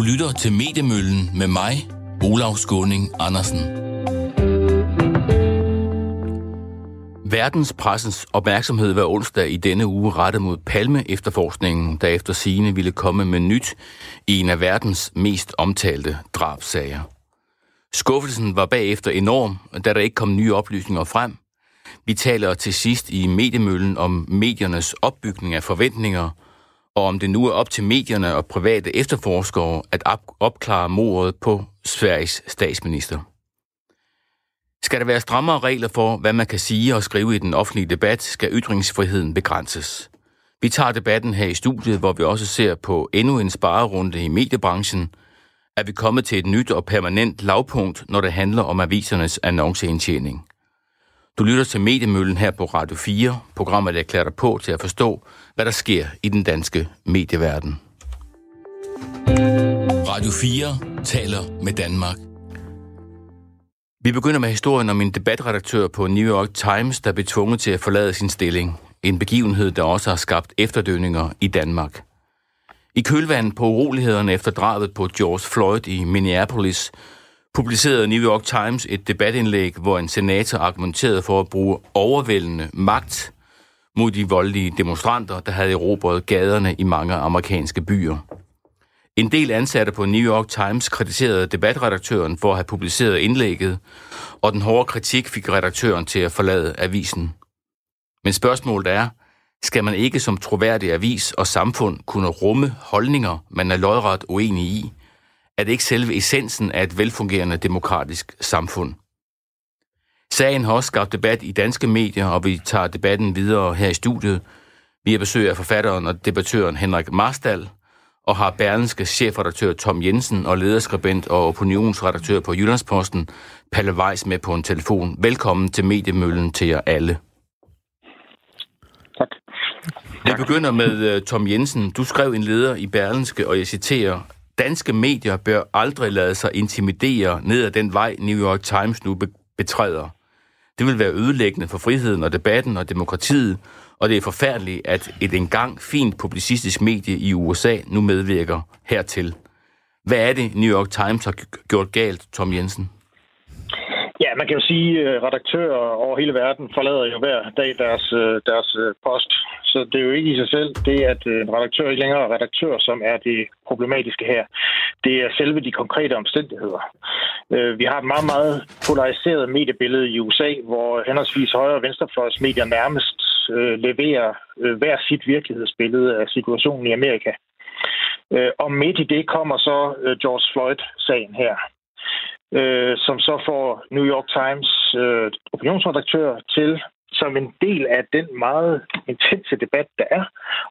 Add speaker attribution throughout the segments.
Speaker 1: Du lytter til Mediemøllen med mig, Olav Skåning Andersen. Verdenspressens opmærksomhed var onsdag i denne uge rettet mod Palme efterforskningen, der efter sine ville komme med nyt i en af verdens mest omtalte drabsager. Skuffelsen var bagefter enorm, da der ikke kom nye oplysninger frem. Vi taler til sidst i mediemøllen om mediernes opbygning af forventninger, og om det nu er op til medierne og private efterforskere at opklare mordet på Sveriges statsminister. Skal der være strammere regler for, hvad man kan sige og skrive i den offentlige debat, skal ytringsfriheden begrænses. Vi tager debatten her i studiet, hvor vi også ser på endnu en sparerunde i mediebranchen. Er vi kommet til et nyt og permanent lavpunkt, når det handler om avisernes annonceindtjening? Du lytter til Mediemøllen her på Radio 4, programmet der dig på til at forstå, hvad der sker i den danske medieverden. Radio 4 taler med Danmark. Vi begynder med historien om en debatredaktør på New York Times, der blev tvunget til at forlade sin stilling. En begivenhed, der også har skabt efterdønninger i Danmark. I kølvandet på urolighederne efter drabet på George Floyd i Minneapolis, publicerede New York Times et debatindlæg, hvor en senator argumenterede for at bruge overvældende magt mod de voldelige demonstranter, der havde erobret gaderne i mange amerikanske byer. En del ansatte på New York Times kritiserede debatredaktøren for at have publiceret indlægget, og den hårde kritik fik redaktøren til at forlade avisen. Men spørgsmålet er, skal man ikke som troværdig avis og samfund kunne rumme holdninger, man er lodret uenig i, er det ikke selve essensen af et velfungerende demokratisk samfund. Sagen har også skabt debat i danske medier, og vi tager debatten videre her i studiet. Vi har besøg af forfatteren og debattøren Henrik Marstal, og har Berlinske chefredaktør Tom Jensen og lederskribent og opinionsredaktør på Jyllandsposten, Palle Weiss, med på en telefon. Velkommen til Mediemøllen til jer alle.
Speaker 2: Tak.
Speaker 1: Jeg begynder med uh, Tom Jensen. Du skrev en leder i Berlinske, og jeg citerer, Danske medier bør aldrig lade sig intimidere ned ad den vej, New York Times nu betræder. Det vil være ødelæggende for friheden og debatten og demokratiet, og det er forfærdeligt, at et engang fint publicistisk medie i USA nu medvirker hertil. Hvad er det, New York Times har gjort galt, Tom Jensen?
Speaker 2: Ja, man kan jo sige, at redaktører over hele verden forlader jo hver dag deres, øh, deres øh, post. Så det er jo ikke i sig selv det, at øh, en redaktør ikke længere er redaktør, som er det problematiske her. Det er selve de konkrete omstændigheder. Øh, vi har et meget, meget polariseret mediebillede i USA, hvor henholdsvis højre- og venstrefløjsmedier nærmest øh, leverer hver sit virkelighedsbillede af situationen i Amerika. Og midt i det kommer så George Floyd-sagen her som så får New York Times opinionsredaktør til som en del af den meget intense debat, der er,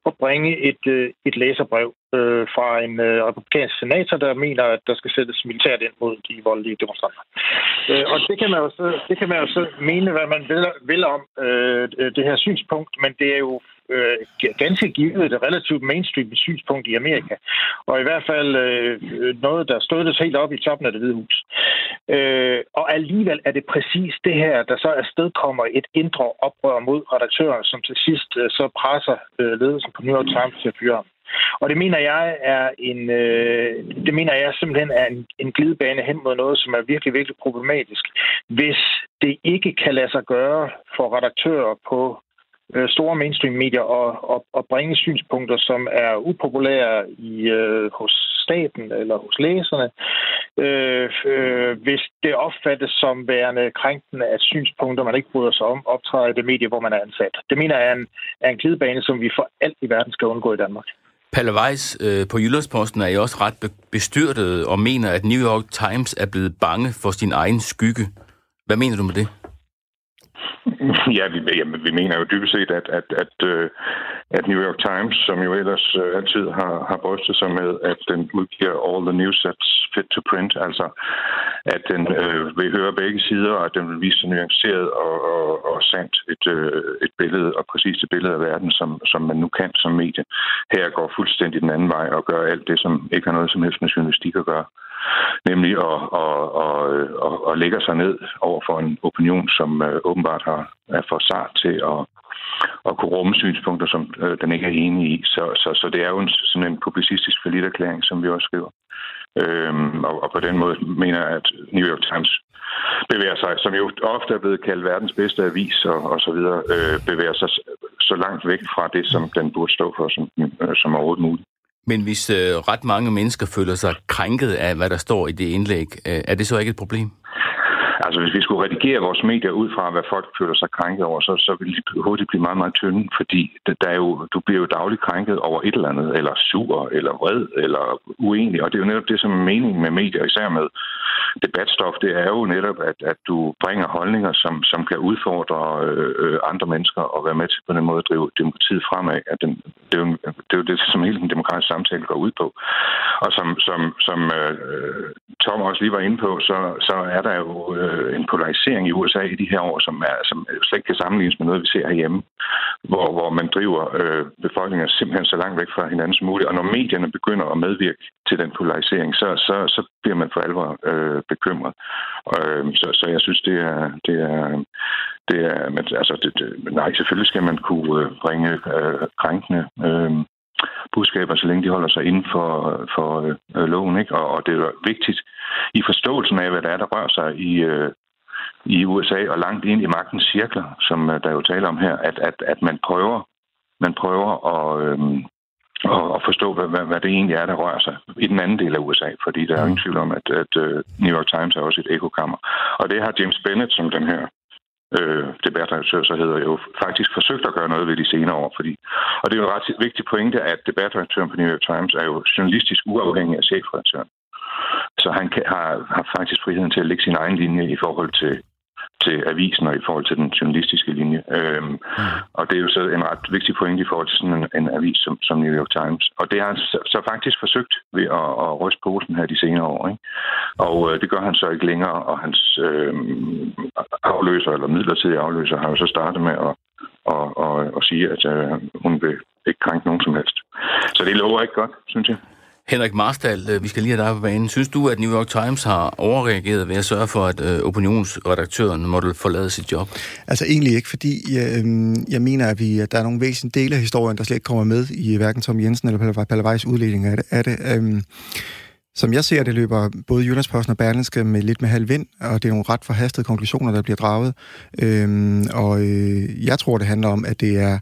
Speaker 2: at bringe et, øh, et læserbrev øh, fra en øh, republikansk senator, der mener, at der skal sættes militært ind mod de voldelige demonstranter. Øh, og det kan, man jo så, det kan man jo så mene, hvad man vil, vil om øh, det her synspunkt, men det er jo øh, ganske givet et relativt mainstream synspunkt i Amerika. Og i hvert fald øh, noget, der støttes helt op i toppen af det hvide hus. Øh, og alligevel er det præcis det her, der så afstedkommer et indre oprør mod redaktøren, som til sidst øh, så presser øh, ledelsen på New York Times til at fyre og det mener jeg er en, øh, det mener jeg simpelthen er en, en glidebane hen mod noget, som er virkelig, virkelig problematisk. Hvis det ikke kan lade sig gøre for redaktører på øh, store mainstream-medier og, og, og bringe synspunkter, som er upopulære i, øh, hos staten eller hos læserne, øh, øh, hvis det opfattes som værende krænkende at synspunkter, man ikke bryder sig om, optræder i det medie, hvor man er ansat. Det mener jeg er en, er en glidebane, som vi for alt i verden skal undgå i Danmark.
Speaker 1: Palle Weiss, øh, på Jyllandsposten er I også ret bestyrtet og mener, at New York Times er blevet bange for sin egen skygge. Hvad mener du med det?
Speaker 3: Ja, vi, jamen, vi mener jo dybest set, at, at, at, øh, at New York Times, som jo ellers øh, altid har, har brystet sig med, at den udgiver all the news that's fit to print, altså at den øh, vil høre begge sider, og at den vil vise nuanceret og, og, og sandt et, øh, et billede, og præcis et billede af verden, som, som man nu kan som medie. Her går fuldstændig den anden vej og gør alt det, som ikke har noget som helst med journalistik at gøre nemlig at, at, at, at, at lægge sig ned over for en opinion, som øh, åbenbart har, er for sart til at, at kunne rumme synspunkter, som øh, den ikke er enig i. Så, så, så det er jo en, sådan en publicistisk forlitterklæring, som vi også skriver. Øhm, og, og på den måde mener jeg, at New York Times bevæger sig, som jo ofte er blevet kaldt verdens bedste avis og, og så videre, øh, bevæger sig så langt væk fra det, som den burde stå for, som, øh, som overhovedet muligt.
Speaker 1: Men hvis øh, ret mange mennesker føler sig krænket af, hvad der står i det indlæg, øh, er det så ikke et problem?
Speaker 3: Altså, hvis vi skulle redigere vores medier ud fra, hvad folk føler sig krænket over, så, så ville de hurtigt blive meget, meget tynde, fordi der er jo, du bliver jo dagligt krænket over et eller andet, eller sur, eller vred, eller uenig. Og det er jo netop det, som er meningen med medier, især med debatstof, det er jo netop, at, at du bringer holdninger, som, som kan udfordre øh, øh andre mennesker og være med til på den måde at drive demokratiet fremad. At den, det, er jo, det er jo det, som hele den demokratiske samtale går ud på. Og som, som, som øh, Tom også lige var inde på, så, så er der jo øh, Øh, en polarisering i USA i de her år, som, er, som slet ikke kan sammenlignes med noget, vi ser herhjemme, hvor, hvor man driver øh, befolkningen simpelthen så langt væk fra hinanden som muligt. Og når medierne begynder at medvirke til den polarisering, så, så, så bliver man for alvor øh, bekymret. Øh, så, så jeg synes, det er, det er, det er men, altså, det, det, nej, selvfølgelig skal man kunne øh, bringe øh, krænkende øh, budskaber, så længe de holder sig inden for, for øh, loven. Ikke? Og, og det er vigtigt i forståelsen af, hvad der er, der rører sig i, øh, i USA og langt ind i magtens cirkler, som øh, der jo taler om her, at, at, at man prøver man prøver at, øh, og, og forstå, hvad, hvad, det egentlig er, der rører sig i den anden del af USA, fordi der er jo ingen tvivl om, at, at uh, New York Times er også et ekokammer. Og det har James Bennett, som den her øh, debatredaktør så hedder, jo faktisk forsøgt at gøre noget ved de senere år. Fordi, og det er jo en ret vigtig pointe, at debatredaktøren på New York Times er jo journalistisk uafhængig af chefredaktøren. Så han kan, har, har faktisk friheden til at lægge sin egen linje i forhold til til avisen og i forhold til den journalistiske linje. Øhm, mm. Og det er jo så en ret vigtig point i forhold til sådan en, en avis som, som New York Times. Og det har han så, så faktisk forsøgt ved at, at ryste posen her de senere år. Ikke? Og øh, det gør han så ikke længere, og hans øh, afløser, eller midlertidige afløser, har jo så startet med at, at, at, at sige, at øh, hun vil ikke krænke nogen som helst. Så det lover ikke godt, synes jeg.
Speaker 1: Henrik Marstal, øh, vi skal lige have dig på banen. Synes du, at New York Times har overreageret ved at sørge for, at øh, opinionsredaktøren måtte forlade sit job?
Speaker 4: Altså egentlig ikke, fordi jeg, jeg mener, at, vi, at der er nogle væsentlige dele af historien, der slet ikke kommer med i øh, hverken Tom Jensen eller Palle Weiss udledning af det. Af det. Øhm, som jeg ser det, løber både Jyllandsposten og Berlingske med lidt med halv vind, og det er nogle ret forhastede konklusioner, der bliver draget. Øhm, og øh, jeg tror, det handler om, at det er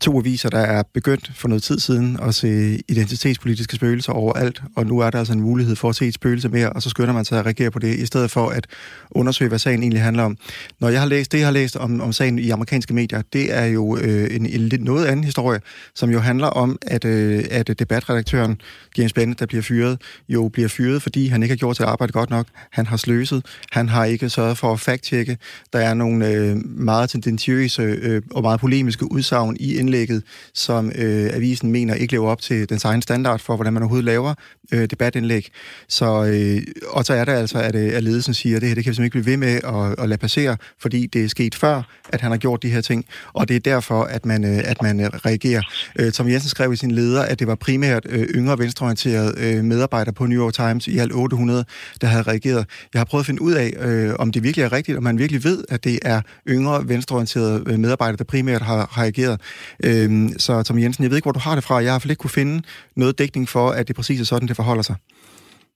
Speaker 4: to aviser, der er begyndt for noget tid siden at se identitetspolitiske spøgelser overalt, og nu er der altså en mulighed for at se et spøgelse mere, og så skynder man sig at reagere på det, i stedet for at undersøge, hvad sagen egentlig handler om. Når jeg har læst det, jeg har læst om, om sagen i amerikanske medier, det er jo øh, en, en lidt noget anden historie, som jo handler om, at, øh, at debatredaktøren James Bennett, der bliver fyret, jo bliver fyret, fordi han ikke har gjort sit arbejde godt nok. Han har sløset. Han har ikke sørget for at fact-tjekke. Der er nogle øh, meget tendentiøse øh, og meget polemiske udsagn i indlægget, som øh, avisen mener ikke lever op til den egen standard for, hvordan man overhovedet laver øh, debatindlæg. Så, øh, og så er der altså, at, øh, at ledelsen siger, at det her det kan vi simpelthen ikke blive ved med at, at lade passere, fordi det er sket før, at han har gjort de her ting, og det er derfor, at man, øh, at man øh, reagerer. Øh, Tom Jensen skrev i sin leder, at det var primært øh, yngre venstreorienterede øh, medarbejdere på New York Times i alt 800, der havde reageret. Jeg har prøvet at finde ud af, øh, om det virkelig er rigtigt, om man virkelig ved, at det er yngre venstreorienterede øh, medarbejdere, der primært har, har reageret. Øh, så Tom Jensen, jeg ved ikke, hvor du har det fra. Jeg har i hvert fald ikke kunne finde noget dækning for, at det præcis er sådan, det forholder sig.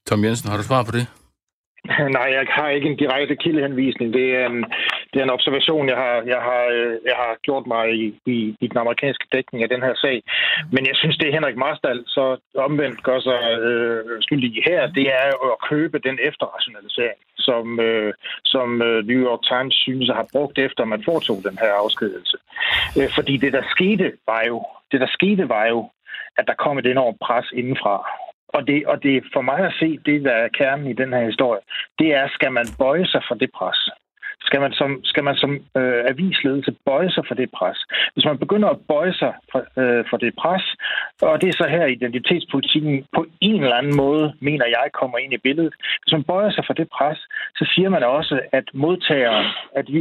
Speaker 1: Tom Jensen, har du svar på det?
Speaker 2: Nej, jeg har ikke en direkte kildehenvisning. Det er en, det er en observation, jeg har, jeg har, øh, jeg har gjort mig i, i, i den amerikanske dækning af den her sag. Men jeg synes, det Henrik Marstal så omvendt gør sig øh, skyldig her, det er at købe den efterrationalisering, som, øh, som øh, New York Times synes at brugt efter, man foretog den her afskedelse. Øh, fordi det, der skete, var jo, det, der skete, var jo, at der kom et enormt pres indenfra. Og det, og det for mig at se, det der er kernen i den her historie, det er, skal man bøje sig for det pres? Skal man som, skal man som øh, avisledelse bøje sig for det pres. Hvis man begynder at bøje sig for, øh, for det pres, og det er så her identitetspolitikken på en eller anden måde, mener jeg, kommer ind i billedet. Hvis man bøjer sig for det pres, så siger man også, at modtageren af de,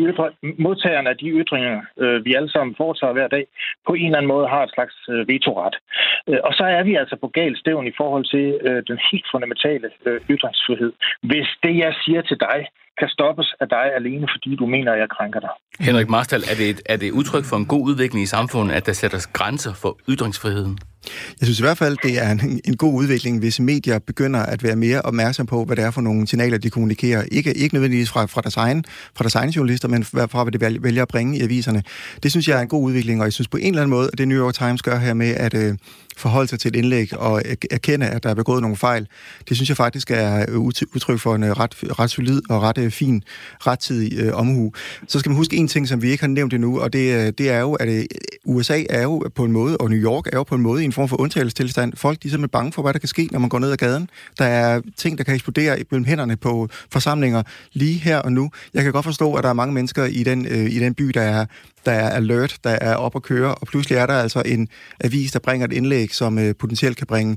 Speaker 2: modtageren af de ytringer, øh, vi alle sammen foretager hver dag, på en eller anden måde har et slags øh, vetoret. Øh, og så er vi altså på galt stævn i forhold til øh, den helt fundamentale øh, ytringsfrihed. Hvis det, jeg siger til dig, kan stoppes af dig alene, fordi du mener, at jeg krænker dig.
Speaker 1: Henrik Marstal, er det, et, er det udtryk for en god udvikling i samfundet, at der sættes grænser for ytringsfriheden?
Speaker 4: Jeg synes i hvert fald, det er en, en god udvikling, hvis medier begynder at være mere opmærksom på, hvad det er for nogle signaler, de kommunikerer. Ikke, ikke nødvendigvis fra, fra, deres egen, fra deres egen journalister, men fra, hvad de vælger at bringe i aviserne. Det synes jeg er en god udvikling, og jeg synes på en eller anden måde, at det New York Times gør her med at øh, forholde sig til et indlæg og erkende, at der er begået nogle fejl, det synes jeg faktisk er øh, udtryk for en øh, ret, ret solid og ret øh, fin rettidig øh, omhu. Så skal man huske en ting, som vi ikke har nævnt endnu, og det, det er jo, at øh, USA er jo på en måde, og New York er jo på en måde i en form for undtagelsestilstand. Folk de er simpelthen bange for, hvad der kan ske, når man går ned ad gaden. Der er ting, der kan eksplodere mellem hænderne på forsamlinger lige her og nu. Jeg kan godt forstå, at der er mange mennesker i den, øh, i den by, der er, der er alert, der er op at køre, og pludselig er der altså en avis, der bringer et indlæg, som øh, potentielt kan bringe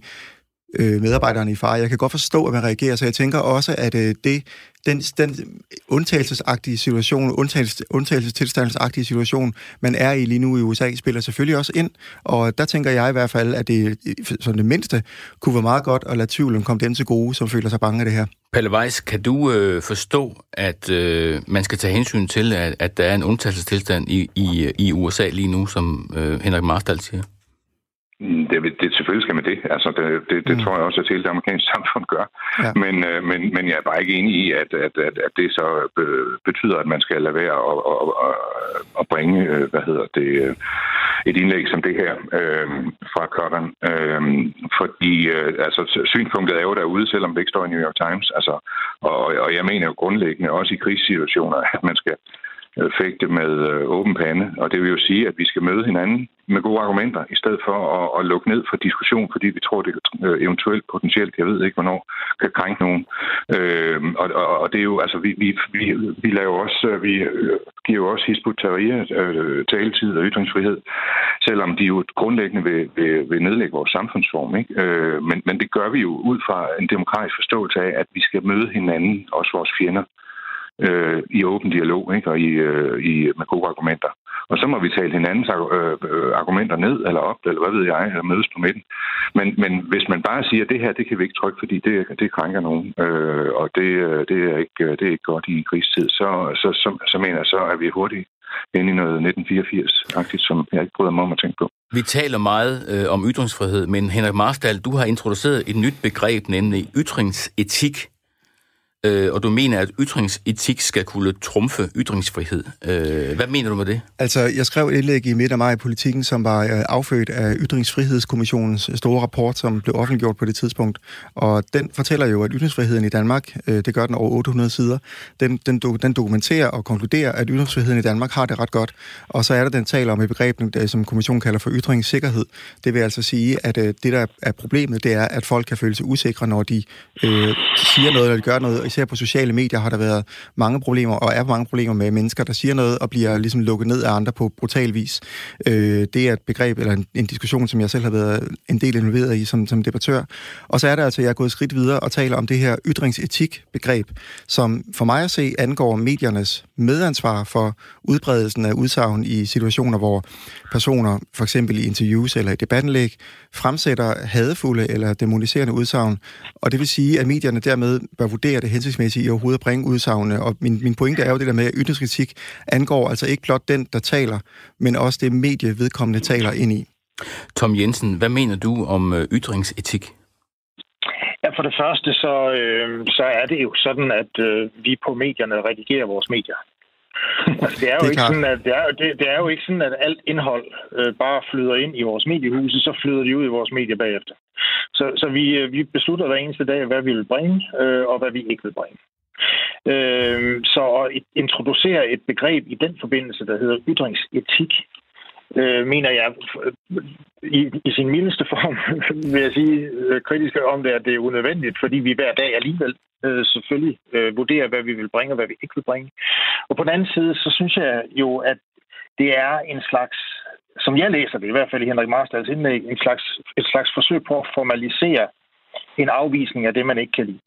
Speaker 4: øh, medarbejderne i fare. Jeg kan godt forstå, at man reagerer, så jeg tænker også, at øh, det, den, den undtagelsesagtige situation, undtagelses, undtagelsestilstandsagtige situation, man er i lige nu i USA, spiller selvfølgelig også ind, og der tænker jeg i hvert fald, at det som det mindste kunne være meget godt at lade tvivlen komme dem til gode, som føler sig bange af det her.
Speaker 1: Palle Weiss, kan du øh, forstå, at øh, man skal tage hensyn til, at, at der er en undtagelsestilstand i, i, øh, i USA lige nu, som øh, Henrik Marstal siger?
Speaker 3: Mm, det, det, selvfølgelig skal man det. Altså, det, det, det mm. tror jeg også, at hele det amerikanske samfund gør. Ja. Men, øh, men, men jeg er bare ikke enig i, at, at, at, at det så betyder, at man skal lade være at, at, at, at bringe øh, hvad hedder det, øh, et indlæg som det her øh, fra Cotton. Øh, fordi øh, altså, synspunktet er jo derude, selvom det ikke står i New York Times. Altså, og, og jeg mener jo grundlæggende også i krigssituationer, at man skal Øh, fægte med øh, åben pande. Og det vil jo sige, at vi skal møde hinanden med gode argumenter, i stedet for at, at lukke ned for diskussion, fordi vi tror, det øh, eventuelt potentielt, jeg ved ikke hvornår, kan krænke nogen. Øh, og, og, og det er jo, altså, vi, vi, vi, vi laver også, øh, vi øh, giver jo også Hizbut Tahrir øh, taletid og ytringsfrihed, selvom de jo grundlæggende vil, vil, vil nedlægge vores samfundsform. Ikke? Øh, men, men det gør vi jo ud fra en demokratisk forståelse af, at vi skal møde hinanden, også vores fjender, øh, i åben dialog ikke? og i, øh, i, med gode argumenter. Og så må vi tale hinandens øh, øh, argumenter ned eller op, eller hvad ved jeg, eller mødes på midten. Men, men hvis man bare siger, at det her, det kan vi ikke trykke, fordi det, det krænker nogen, øh, og det, øh, det, er ikke, det er ikke godt i en krigstid, så, så, så, så mener jeg, så er vi hurtigt ind i noget 1984-agtigt, som jeg ikke bryder mig om at tænke på.
Speaker 1: Vi taler meget øh, om ytringsfrihed, men Henrik Marstal, du har introduceret et nyt begreb, nemlig ytringsetik øh, og du mener, at ytringsetik skal kunne trumfe ytringsfrihed. Øh, hvad mener du med det?
Speaker 4: Altså, jeg skrev et indlæg i midt af maj i politikken, som var øh, affødt af Ytringsfrihedskommissionens store rapport, som blev offentliggjort på det tidspunkt. Og den fortæller jo, at ytringsfriheden i Danmark, øh, det gør den over 800 sider, den, den, den dokumenterer og konkluderer, at ytringsfriheden i Danmark har det ret godt. Og så er der den taler om et begreb, som kommissionen kalder for ytringssikkerhed. Det vil altså sige, at øh, det, der er problemet, det er, at folk kan føle sig usikre, når de øh, siger noget, eller de gør noget, især på sociale medier har der været mange problemer, og er mange problemer med mennesker, der siger noget og bliver ligesom lukket ned af andre på brutal vis. Øh, det er et begreb eller en, en diskussion, som jeg selv har været en del involveret i som, som debattør. Og så er det altså, at jeg er gået skridt videre og taler om det her ytringsetik-begreb, som for mig at se angår mediernes medansvar for udbredelsen af udsagn i situationer, hvor personer, for eksempel i interviews eller i debattenlæg, fremsætter hadefulde eller demoniserende udsagn. Og det vil sige, at medierne dermed bør vurdere det hensigtsmæssigt i overhovedet at bringe udsagnene. Og min, min pointe er jo det der med, at ytringskritik angår altså ikke blot den, der taler, men også det medie, vedkommende taler ind i.
Speaker 1: Tom Jensen, hvad mener du om øh, ytringsetik?
Speaker 2: Ja, for det første, så, øh, så er det jo sådan, at øh, vi på medierne redigerer vores medier. Altså, det er jo det er ikke sådan, at det er, det, det er jo ikke sådan, at alt indhold øh, bare flyder ind i vores mediehuse, så flyder de ud i vores medier bagefter. Så, så vi, øh, vi beslutter hver eneste dag, hvad vi vil bringe, øh, og hvad vi ikke vil bringe. Øh, så at introducere et begreb i den forbindelse, der hedder ytringsetik, øh, mener jeg i, i sin mildeste form, vil jeg sige øh, kritiske kritisk om det, at det er unødvendigt, fordi vi hver dag alligevel øh, selvfølgelig øh, vurderer, hvad vi vil bringe og hvad vi ikke vil bringe. Og på den anden side, så synes jeg jo, at det er en slags, som jeg læser det, i hvert fald i Henrik Marstals indlæg, en slags, et slags forsøg på at formalisere en afvisning af det, man ikke kan lide.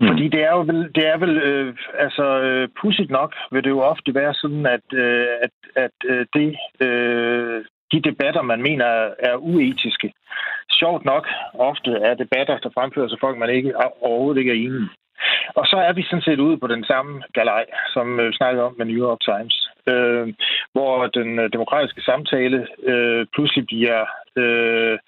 Speaker 2: Mm. Fordi det er jo vel, det er vel øh, altså øh, pudsigt nok, vil det jo ofte være sådan, at, øh, at, at øh, det, øh, de debatter, man mener er uetiske, sjovt nok ofte er debatter, der fremfører sig folk, man ikke overhovedet ikke er enige og så er vi sådan set ude på den samme galej, som øh, vi snakkede om med New York Times, øh, hvor den øh, demokratiske samtale øh, pludselig bliver øh,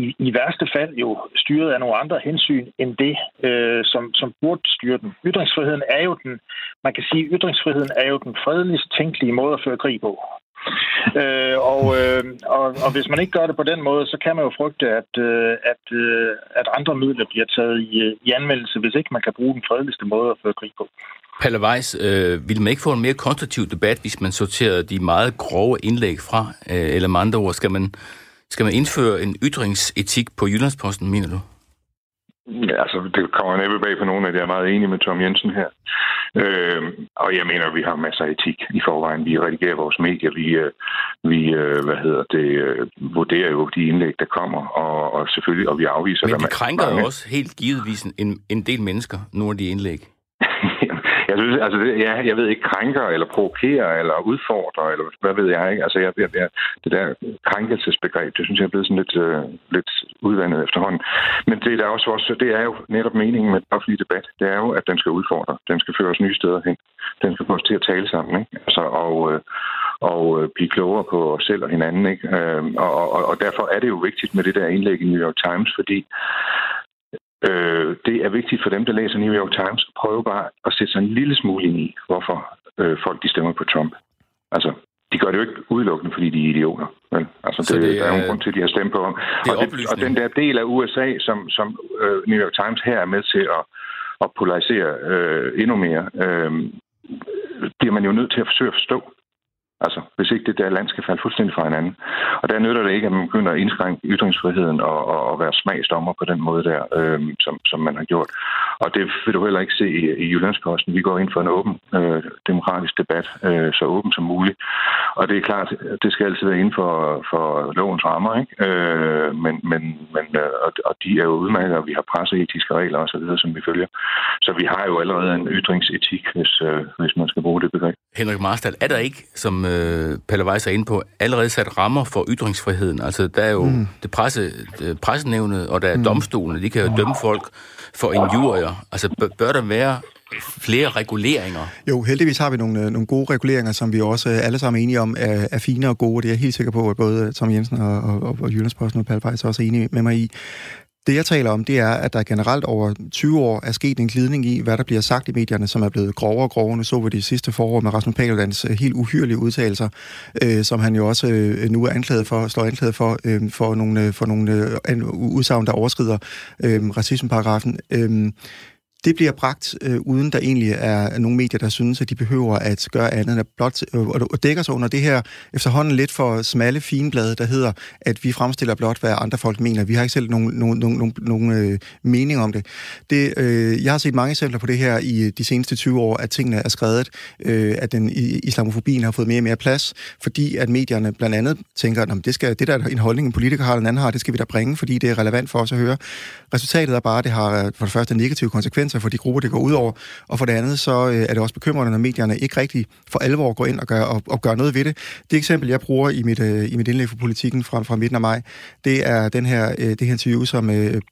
Speaker 2: i, i værste fald jo styret af nogle andre hensyn end det, øh, som, som burde styre den. Ytringsfriheden er jo den, man kan sige, ytringsfriheden er jo den fredeligst tænkelige måde at føre krig på. Øh, og, øh, og, og hvis man ikke gør det på den måde, så kan man jo frygte, at, øh, at, øh, at andre midler bliver taget i, øh, i anmeldelse, hvis ikke man kan bruge den fredeligste måde at føre krig på.
Speaker 1: Palle Weiss, øh, vil man ikke få en mere konstruktiv debat, hvis man sorterer de meget grove indlæg fra? Øh, eller med andre ord, skal man, skal man indføre en ytringsetik på Jyllandsposten, mener du?
Speaker 3: Ja, altså, det kommer næppe bag på nogen af det. Jeg er meget enig med Tom Jensen her. Øh, og jeg mener, at vi har masser af etik i forvejen. Vi redigerer vores medier. Vi, øh, vi øh, hvad hedder det, øh, vurderer jo de indlæg, der kommer. Og, og selvfølgelig, og vi afviser...
Speaker 1: Men det krænker jo også helt givetvis en, en del mennesker, nogle af de indlæg.
Speaker 3: Jeg synes, altså, det, ja, jeg ved ikke, krænker eller provokerer eller udfordrer, eller hvad ved jeg ikke. Altså, jeg, jeg, jeg, det der krænkelsesbegreb, det synes jeg er blevet sådan lidt, øh, lidt udvandet efterhånden. Men det, der også, også, det er jo netop meningen med den offentlige debat. Det er jo, at den skal udfordre. Den skal føre os nye steder hen. Den skal få os til at tale sammen, ikke? Altså, og, øh, og øh, blive klogere på os selv og hinanden. Ikke? Øh, og, og, og derfor er det jo vigtigt med det der indlæg i New York Times, fordi Øh, det er vigtigt for dem, der læser New York Times, at prøve bare at sætte sig en lille smule ind i, hvorfor øh, folk de stemmer på Trump. Altså, de gør det jo ikke udelukkende, fordi de er idioter. Men, altså, det, det er, der er jo en grund til, at de har stemt på ham. Og, det, og den der del af USA, som, som øh, New York Times her er med til at, at polarisere øh, endnu mere, øh, bliver man jo nødt til at forsøge at forstå. Altså, hvis ikke det der land skal falde fuldstændig fra hinanden. Og der nytter det ikke, at man begynder at indskrænke ytringsfriheden og, og, og være smagsdommer på den måde der, øh, som, som man har gjort. Og det vil du heller ikke se i, i Jyllandsposten. Vi går ind for en åben øh, demokratisk debat, øh, så åben som muligt. Og det er klart, det skal altid være inden for, for lovens rammer, ikke? Øh, men, men, men, øh, og, og de er jo udmærket, og vi har presseetiske regler osv., som vi følger. Så vi har jo allerede en ytringsetik, hvis, øh, hvis man skal bruge det begreb.
Speaker 1: Henrik Marstal, er der ikke, som øh, Palle Weiss er inde på, allerede sat rammer for ytringsfriheden. Altså, der er jo mm. det presse, det pressenævnet, og der er mm. domstolene, de kan jo dømme folk for injurier. Altså, bør der være flere reguleringer?
Speaker 4: Jo, heldigvis har vi nogle, øh, nogle gode reguleringer, som vi også øh, alle sammen er enige om er, er fine og gode. Det er jeg helt sikker på, at både Tom Jensen og, og, og Jyllandsposten og Palle Weiss også er enige med mig i. Det, jeg taler om, det er, at der generelt over 20 år er sket en glidning i, hvad der bliver sagt i medierne, som er blevet grovere og grovere. Nu så vi de sidste forår med Rasmus Paludans øh, helt uhyrlige udtalelser, øh, som han jo også øh, nu er anklaget for, står anklaget for, øh, for nogle, øh, for nogle øh, udsagn, der overskrider øh, racismeparagrafen. Øh, det bliver bragt, øh, uden der egentlig er nogle medier, der synes, at de behøver at gøre andet end at blot øh, og dækker sig under det her efterhånden lidt for smalle finblade, der hedder, at vi fremstiller blot, hvad andre folk mener. Vi har ikke selv nogen, nogen, nogen, nogen øh, mening om det. det øh, jeg har set mange eksempler på det her i de seneste 20 år, at tingene er skrevet, øh, at den islamofobien har fået mere og mere plads, fordi at medierne blandt andet tænker, at det, skal, det der er en holdning, en politiker har, eller en anden har, det skal vi da bringe, fordi det er relevant for os at høre. Resultatet er bare, at det har øh, for det første negative konsekvenser konsekvenser for de grupper, det går ud over. Og for det andet, så øh, er det også bekymrende, når medierne ikke rigtig for alvor går ind og gør, og, og gør noget ved det. Det eksempel, jeg bruger i mit, øh, i mit indlæg for politikken fra, fra midten af maj, det er den her, øh, det her interview, som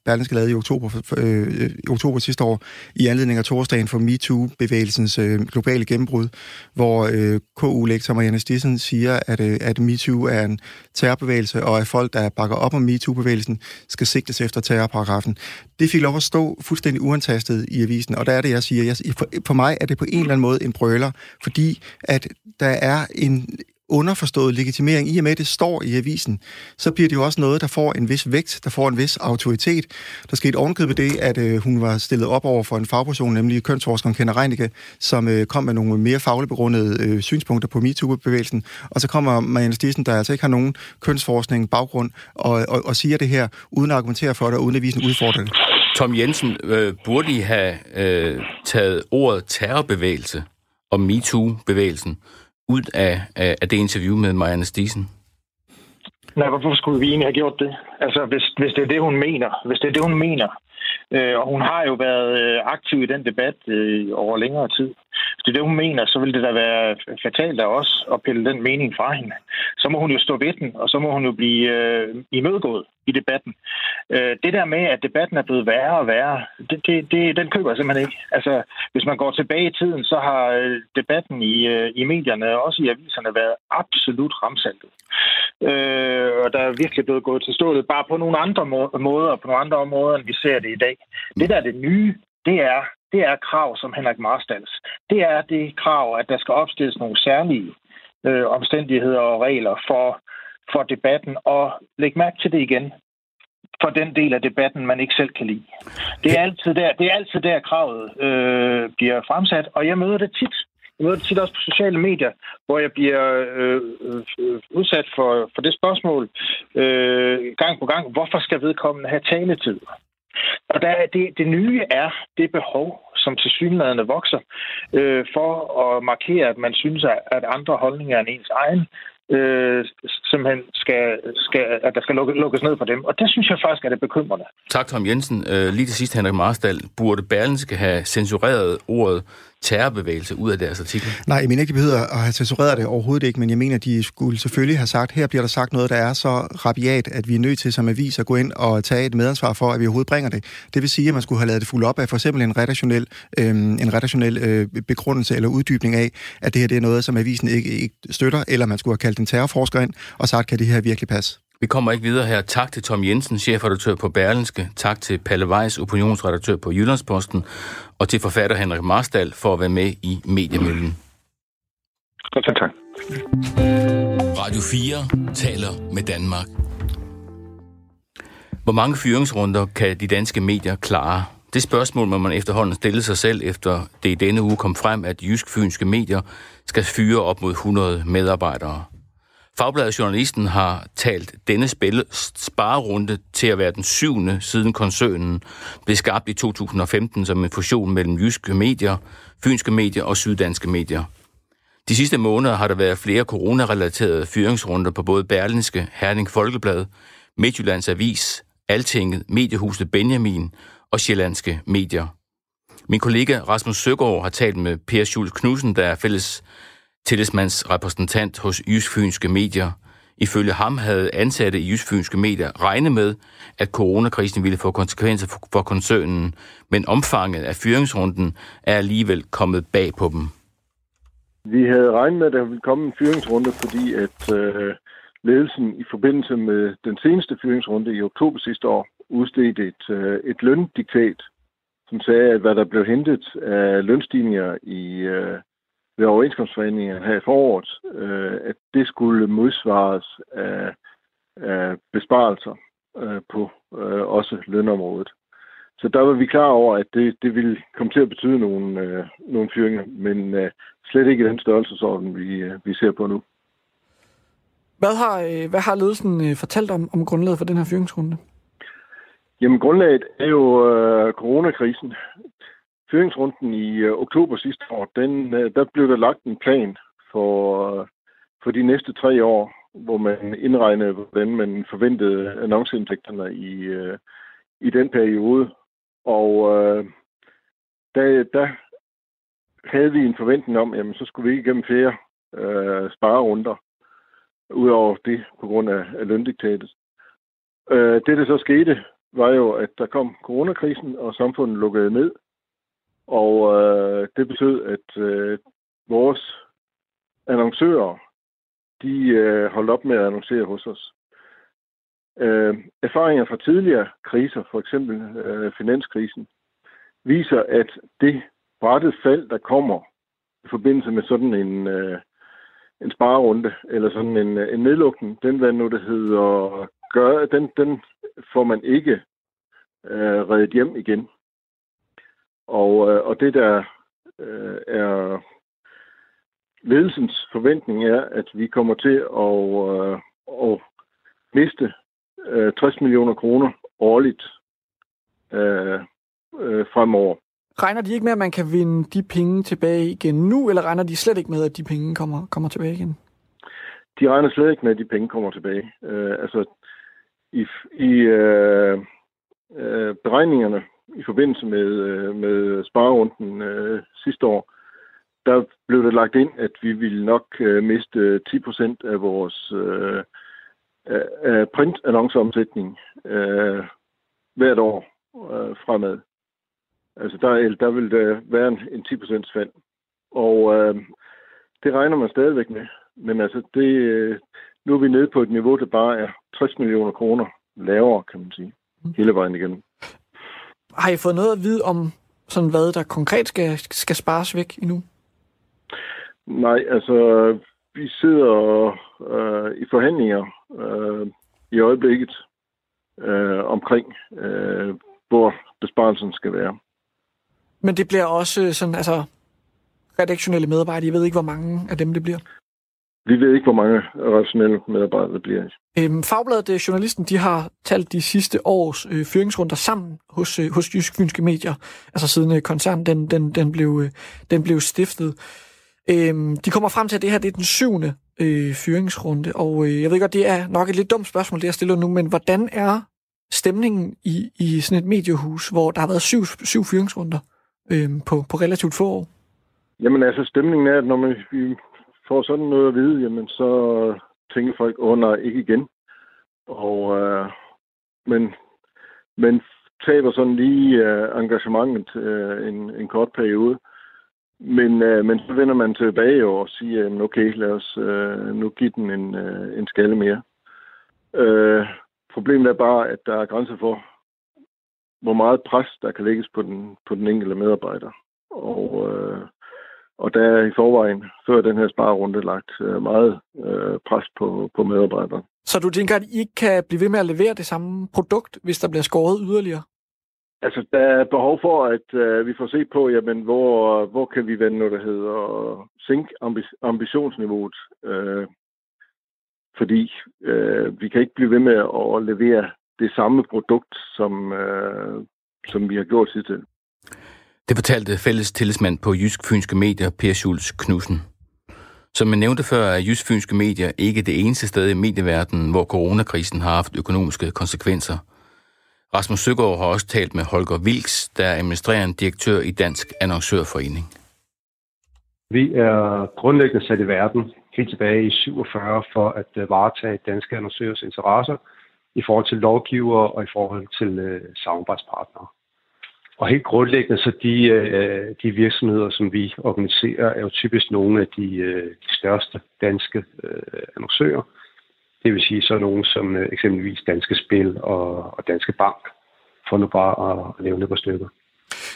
Speaker 4: Berlingske lavede i oktober, øh, i oktober sidste år, i anledning af torsdagen for MeToo-bevægelsens øh, globale gennembrud, hvor øh, KU-lektor Marianne Stissen siger, at, øh, at MeToo er en terrorbevægelse, og at folk, der bakker op om MeToo-bevægelsen, skal sigtes efter terrorparagrafen. Det fik lov at stå fuldstændig uantastet i avisen, og der er det, jeg siger, jeg, for, for mig er det på en eller anden måde en brøler, fordi at der er en underforstået legitimering, i og med at det står i avisen, så bliver det jo også noget, der får en vis vægt, der får en vis autoritet. Der skete ovenkøbet det, at øh, hun var stillet op over for en fagperson, nemlig kønsforskeren Kender Reinicke, som øh, kom med nogle mere fagligt begrundede øh, synspunkter på MeToo-bevægelsen. Og så kommer Marianne Stisen, der altså ikke har nogen kønsforskning baggrund, og, og, og siger det her, uden at argumentere for det, og uden at avisen udfordrer udfordring.
Speaker 1: Tom Jensen, øh, burde I have øh, taget ordet terrorbevægelse og MeToo-bevægelsen ud af, af, af det interview med Marianne Stisen?
Speaker 2: Nej, hvorfor skulle vi egentlig have gjort det? Altså, hvis, hvis det er det, hun mener. Hvis det er det, hun mener. Øh, og hun har jo været øh, aktiv i den debat øh, over længere tid. Hvis det er det, hun mener, så vil det da være fatalt af os at pille den mening fra hende. Så må hun jo stå ved den, og så må hun jo blive øh, imødegået i debatten. Øh, det der med, at debatten er blevet værre og værre, det, det, det, den køber jeg simpelthen ikke. Altså, hvis man går tilbage i tiden, så har øh, debatten i, øh, i medierne, også i aviserne, været absolut ramsaltet. Øh, og der er virkelig blevet gået til stålet bare på nogle andre måder, på nogle andre områder, end vi ser det i dag. Det, der er det nye, det er, det er krav som Henrik Marstals. Det er det krav, at der skal opstilles nogle særlige øh, omstændigheder og regler for, for debatten. Og læg mærke til det igen for den del af debatten, man ikke selv kan lide. Det er altid der, det er altid der kravet øh, bliver fremsat, og jeg møder det tit. Jeg møder det tit også på sociale medier, hvor jeg bliver øh, øh, udsat for, for det spørgsmål øh, gang på gang, hvorfor skal vedkommende have taletid? Og der, det, det nye er det behov, som til synligheden vokser, øh, for at markere, at man synes, at andre holdninger end ens egen øh, simpelthen skal, skal, at der skal lukke, lukkes ned for dem. Og det synes jeg faktisk er det bekymrende.
Speaker 1: Tak, Tom Jensen. Øh, lige til sidst, Henrik Marsdal. Burde Berlinske have censureret ordet terrorbevægelse ud af deres artikel?
Speaker 4: Nej, jeg mener ikke, de behøver at have censureret det overhovedet ikke, men jeg mener, at de skulle selvfølgelig have sagt, her bliver der sagt noget, der er så rabiat, at vi er nødt til som avis at gå ind og tage et medansvar for, at vi overhovedet bringer det. Det vil sige, at man skulle have lavet det fuldt op af for eksempel en redaktionel, øh, en redaktionel øh, begrundelse eller uddybning af, at det her det er noget, som avisen ikke, ikke støtter, eller man skulle have kaldt en terrorforsker ind og sagt, kan det her virkelig passe?
Speaker 1: Vi kommer ikke videre her. Tak til Tom Jensen, chefredaktør på Berlinske. Tak til Palle Weiss, opinionsredaktør på Jyllandsposten. Og til forfatter Henrik Marstal for at være med i Mediemøllen.
Speaker 3: Tak, tak.
Speaker 1: Radio 4 taler med Danmark. Hvor mange fyringsrunder kan de danske medier klare? Det spørgsmål må man efterhånden stille sig selv, efter det i denne uge kom frem, at jysk-fynske medier skal fyre op mod 100 medarbejdere. Fagbladet Journalisten har talt denne spille sparerunde til at være den syvende siden koncernen blev skabt i 2015 som en fusion mellem jyske medier, fynske medier og syddanske medier. De sidste måneder har der været flere coronarelaterede fyringsrunder på både Berlinske, Herning Folkeblad, Midtjyllands Avis, Altinget, Mediehuset Benjamin og Sjællandske Medier. Min kollega Rasmus Søgaard har talt med Per Schulz Knudsen, der er fælles tillidsmandsrepræsentant hos Jysfynske Medier. Ifølge ham havde ansatte i Jysfynske Medier regnet med, at coronakrisen ville få konsekvenser for koncernen, men omfanget af fyringsrunden er alligevel kommet bag på dem.
Speaker 5: Vi havde regnet med, at der ville komme en fyringsrunde, fordi at øh, ledelsen i forbindelse med den seneste fyringsrunde i oktober sidste år udstedte et, øh, et løndiktat, som sagde, at hvad der blev hentet af lønstigninger i, øh, ved overenskomstforhandlingerne her i foråret, øh, at det skulle modsvares af, af besparelser øh, på øh, også lønområdet. Så der var vi klar over, at det, det ville komme til at betyde nogle, øh, nogle fyringer, men øh, slet ikke i den størrelsesorden, vi, øh, vi ser på nu.
Speaker 6: Hvad har, øh, hvad har ledelsen øh, fortalt om, om grundlaget for den her fyringsrunde?
Speaker 5: Jamen, grundlaget er jo øh, coronakrisen. Fyringsrunden i øh, oktober sidste år, den, øh, der blev der lagt en plan for, øh, for de næste tre år, hvor man indregnede, hvordan man forventede annonceindtægterne i, øh, i den periode. Og øh, der, der havde vi en forventning om, jamen så skulle vi ikke igennem flere øh, sparerunder, udover det på grund af, af løndiktatet. Øh, det, der så skete, var jo, at der kom coronakrisen, og samfundet lukkede ned. Og øh, det betød, at øh, vores annoncører, de øh, holdt op med at annoncere hos os. Øh, erfaringer fra tidligere kriser, for eksempel øh, finanskrisen, viser, at det brættet fald, der kommer i forbindelse med sådan en, øh, en sparerunde, eller sådan en, øh, en nedlukning, den, hvad nu det hedder, gør, den, den får man ikke øh, reddet hjem igen. Og, øh, og det, der øh, er ledelsens forventning, er, at vi kommer til at, øh, at miste øh, 60 millioner kroner årligt øh, øh, fremover.
Speaker 6: Regner de ikke med, at man kan vinde de penge tilbage igen nu, eller regner de slet ikke med, at de penge kommer, kommer tilbage igen?
Speaker 5: De regner slet ikke med, at de penge kommer tilbage. Øh, altså, i, i øh, øh, beregningerne i forbindelse med, øh, med sparerunden øh, sidste år, der blev det lagt ind, at vi ville nok øh, miste 10 procent af vores øh, af printannonceomsætning øh, hvert år øh, fremad. Altså der, der vil der være en, en 10% fald. Og øh, det regner man stadigvæk med. Men altså, det, øh, nu er vi nede på et niveau, der bare er 60 millioner kroner lavere, kan man sige, mm. hele vejen igennem.
Speaker 6: Har I fået noget at vide om, sådan hvad der konkret skal, skal spares væk endnu?
Speaker 5: Nej, altså, vi sidder øh, i forhandlinger øh, i øjeblikket øh, omkring, øh, hvor besparelsen skal være.
Speaker 6: Men det bliver også sådan, altså, redaktionelle medarbejdere. I ved ikke, hvor mange af dem det bliver?
Speaker 5: Vi ved ikke, hvor mange redaktionelle medarbejdere det bliver.
Speaker 6: Øhm, Fagbladet øh, Journalisten, de har talt de sidste års øh, fyringsrunder sammen hos, øh, hos Jysk Fynske Medier, altså siden øh, koncernen den, den, den, blev, øh, den blev stiftet. Øhm, de kommer frem til, at det her det er den syvende øh, fyringsrunde, og øh, jeg ved godt, det er nok et lidt dumt spørgsmål, det jeg stiller nu, men hvordan er stemningen i, i sådan et mediehus, hvor der har været syv, syv fyringsrunder øh, på, på relativt få år?
Speaker 5: Jamen altså, stemningen er, at når man, vi får sådan noget at vide, jamen så tænker folk, åh oh, nej, ikke igen. Og, øh, men, men taber sådan lige øh, engagementet øh, en, en kort periode. Men, øh, men så vender man tilbage og siger, jamen okay, lad os øh, nu give den en, øh, en skalle mere. Øh, problemet er bare, at der er grænser for, hvor meget pres, der kan lægges på den, på den enkelte medarbejder. Og, øh, og der er i forvejen, før den her sparerunde, lagt øh, meget øh, pres på, på medarbejderne.
Speaker 6: Så du tænker, at I ikke kan blive ved med at levere det samme produkt, hvis der bliver skåret yderligere?
Speaker 5: Altså, der er behov for, at øh, vi får set på, jamen, hvor, hvor kan vi vende noget, der hedder sænke ambi- ambitionsniveauet. Øh, fordi øh, vi kan ikke blive ved med at levere det samme produkt, som, øh, som vi har gjort sidste.
Speaker 1: Det fortalte fælles tillidsmand på Jysk Fynske Medier, Per Schulz Knudsen. Som jeg nævnte før, er Jysk Fynske Medier ikke det eneste sted i medieverdenen, hvor coronakrisen har haft økonomiske konsekvenser. Rasmus Søgaard har også talt med Holger Vilks, der er administrerende direktør i Dansk Annoncørforening.
Speaker 7: Vi er grundlæggende sat i verden helt tilbage i 47 for at øh, varetage danske annoncørers interesser i forhold til lovgiver og i forhold til øh, samarbejdspartnere. Og helt grundlæggende, så de, øh, de virksomheder, som vi organiserer, er jo typisk nogle af de, øh, de største danske øh, annoncører. Det vil sige så nogle som øh, eksempelvis Danske Spil og, og Danske Bank, for nu bare at, at nævne et par stykker.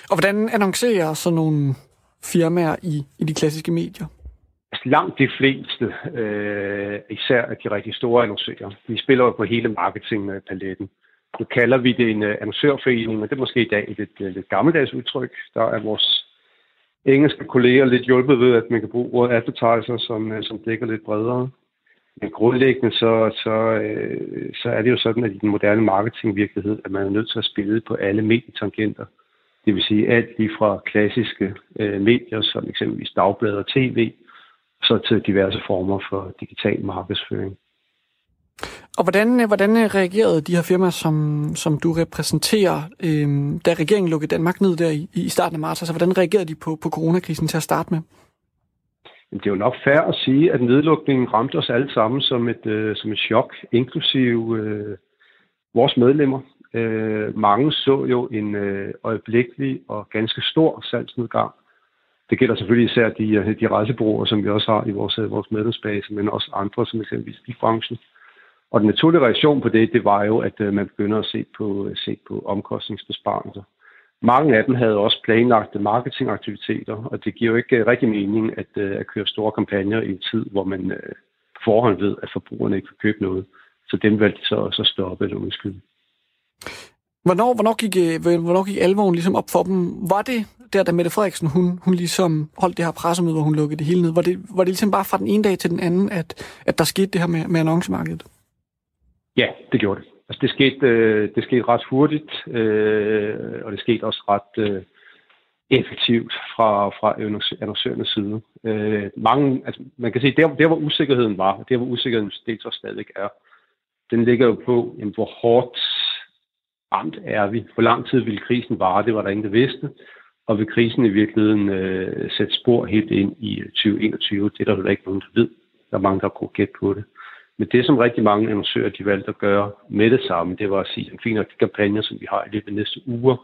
Speaker 6: Og hvordan annoncerer så nogle firmaer i, i de klassiske medier?
Speaker 7: Altså langt de fleste, øh, især de rigtig store annoncører, de spiller jo på hele marketingpaletten. Nu kalder vi det en øh, uh, annoncørforening, men det er måske i dag et lidt, uh, lidt gammeldags udtryk. Der er vores engelske kolleger lidt hjulpet ved, at man kan bruge ordet advertiser, som, uh, som dækker lidt bredere. Men grundlæggende så, så, uh, så er det jo sådan, at i den moderne marketingvirkelighed, at man er nødt til at spille på alle medietangenter. Det vil sige alt lige fra klassiske uh, medier, som eksempelvis dagblad og tv, så til diverse former for digital markedsføring.
Speaker 6: Og hvordan, øh, hvordan øh, reagerede de her firmaer, som, som du repræsenterer, øh, da regeringen lukkede Danmark ned der i, i starten af marts? Altså, hvordan reagerede de på, på coronakrisen til at starte med?
Speaker 7: Det er jo nok fair at sige, at nedlukningen ramte os alle sammen som et, øh, som et chok, inklusive øh, vores medlemmer. Øh, mange så jo en øh, øjeblikkelig og ganske stor salgsnedgang. Det gælder selvfølgelig især de, øh, de rejsebureauer, som vi også har i vores, vores medlemsbase, men også andre, som eksempelvis i branchen. Og den naturlige reaktion på det, det var jo, at øh, man begynder at se på, øh, se på omkostningsbesparelser. Mange af dem havde også planlagte marketingaktiviteter, og det giver jo ikke øh, rigtig mening at, at køre store kampagner i en tid, hvor man forhånd ved, at forbrugerne ikke kan købe noget. Så dem valgte de så, så stoppe eller udskyde.
Speaker 6: Hvornår, hvornår, gik, hvornår gik alvoren ligesom op for dem? Var det der, da Mette Frederiksen hun, hun ligesom holdt det her pressemøde, hvor hun lukkede det hele ned? Var det, var det ligesom bare fra den ene dag til den anden, at, at der skete det her med, med annoncemarkedet?
Speaker 7: Ja, det gjorde det. Altså, det, skete, øh, det skete ret hurtigt, øh, og det skete også ret øh, effektivt fra, fra annoncørernes side. Øh, mange, altså, man kan sige, der, der hvor usikkerheden var, der hvor usikkerheden dels og stadig er, den ligger jo på, jamen, hvor hårdt ramt er vi. Hvor lang tid ville krisen vare, det var der ingen, der vidste. Og vil krisen i virkeligheden øh, sætte spor helt ind i øh, 2021, det er der jo ikke nogen, der ved. Der er mange, der kunne gætte på det. Men det, som rigtig mange annoncører de valgte at gøre med det samme, det var at sige, at fint de kampagner, som vi har i løbet af næste uger,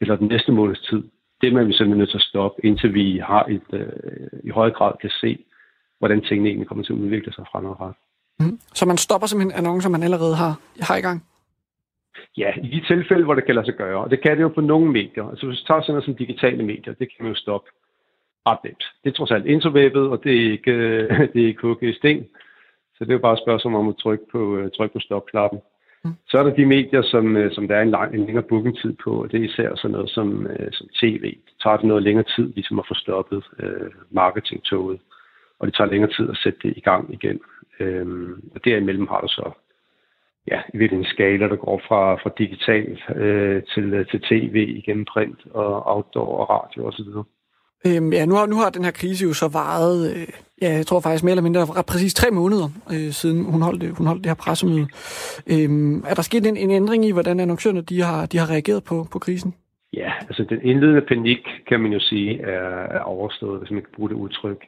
Speaker 7: eller den næste måneds tid, det er man vi simpelthen nødt til at stoppe, indtil vi har et, øh, i høj grad kan se, hvordan tingene egentlig kommer til at udvikle sig fremadrettet.
Speaker 6: Mm. Så man stopper simpelthen annoncer, man allerede har, har i gang?
Speaker 7: Ja, i de tilfælde, hvor det kan lade sig gøre. Og det kan det jo på nogle medier. Altså hvis du tager sådan noget som digitale medier, det kan man jo stoppe ret nemt. Det er trods alt interwebbet, og det er ikke, det er ikke hugget i sten. Så det er jo bare et spørgsmål om at trykke på, øh, trykke på stopknappen. Mm. Så er der de medier, som, øh, som der er en, lang, en længere bookingtid på, og det er især sådan noget som, øh, som tv. Det tager det noget længere tid ligesom at få stoppet øh, marketingtoget, og det tager længere tid at sætte det i gang igen. Øhm, og derimellem har du så ja, i virkeligheden en skala, der går fra, fra digital øh, til, til tv, igennem print og outdoor og radio osv.
Speaker 6: Øhm, ja, nu har, nu har den her krise jo så varet, øh, ja, jeg tror faktisk mere eller mindre ret præcis tre måneder, øh, siden hun holdt, øh, hun holdt det her pressemøde. Øhm, er der sket en, en ændring i, hvordan annoncørerne de har, de har reageret på, på krisen?
Speaker 7: Ja, altså den indledende panik, kan man jo sige, er, er overstået, hvis man kan bruge det udtryk.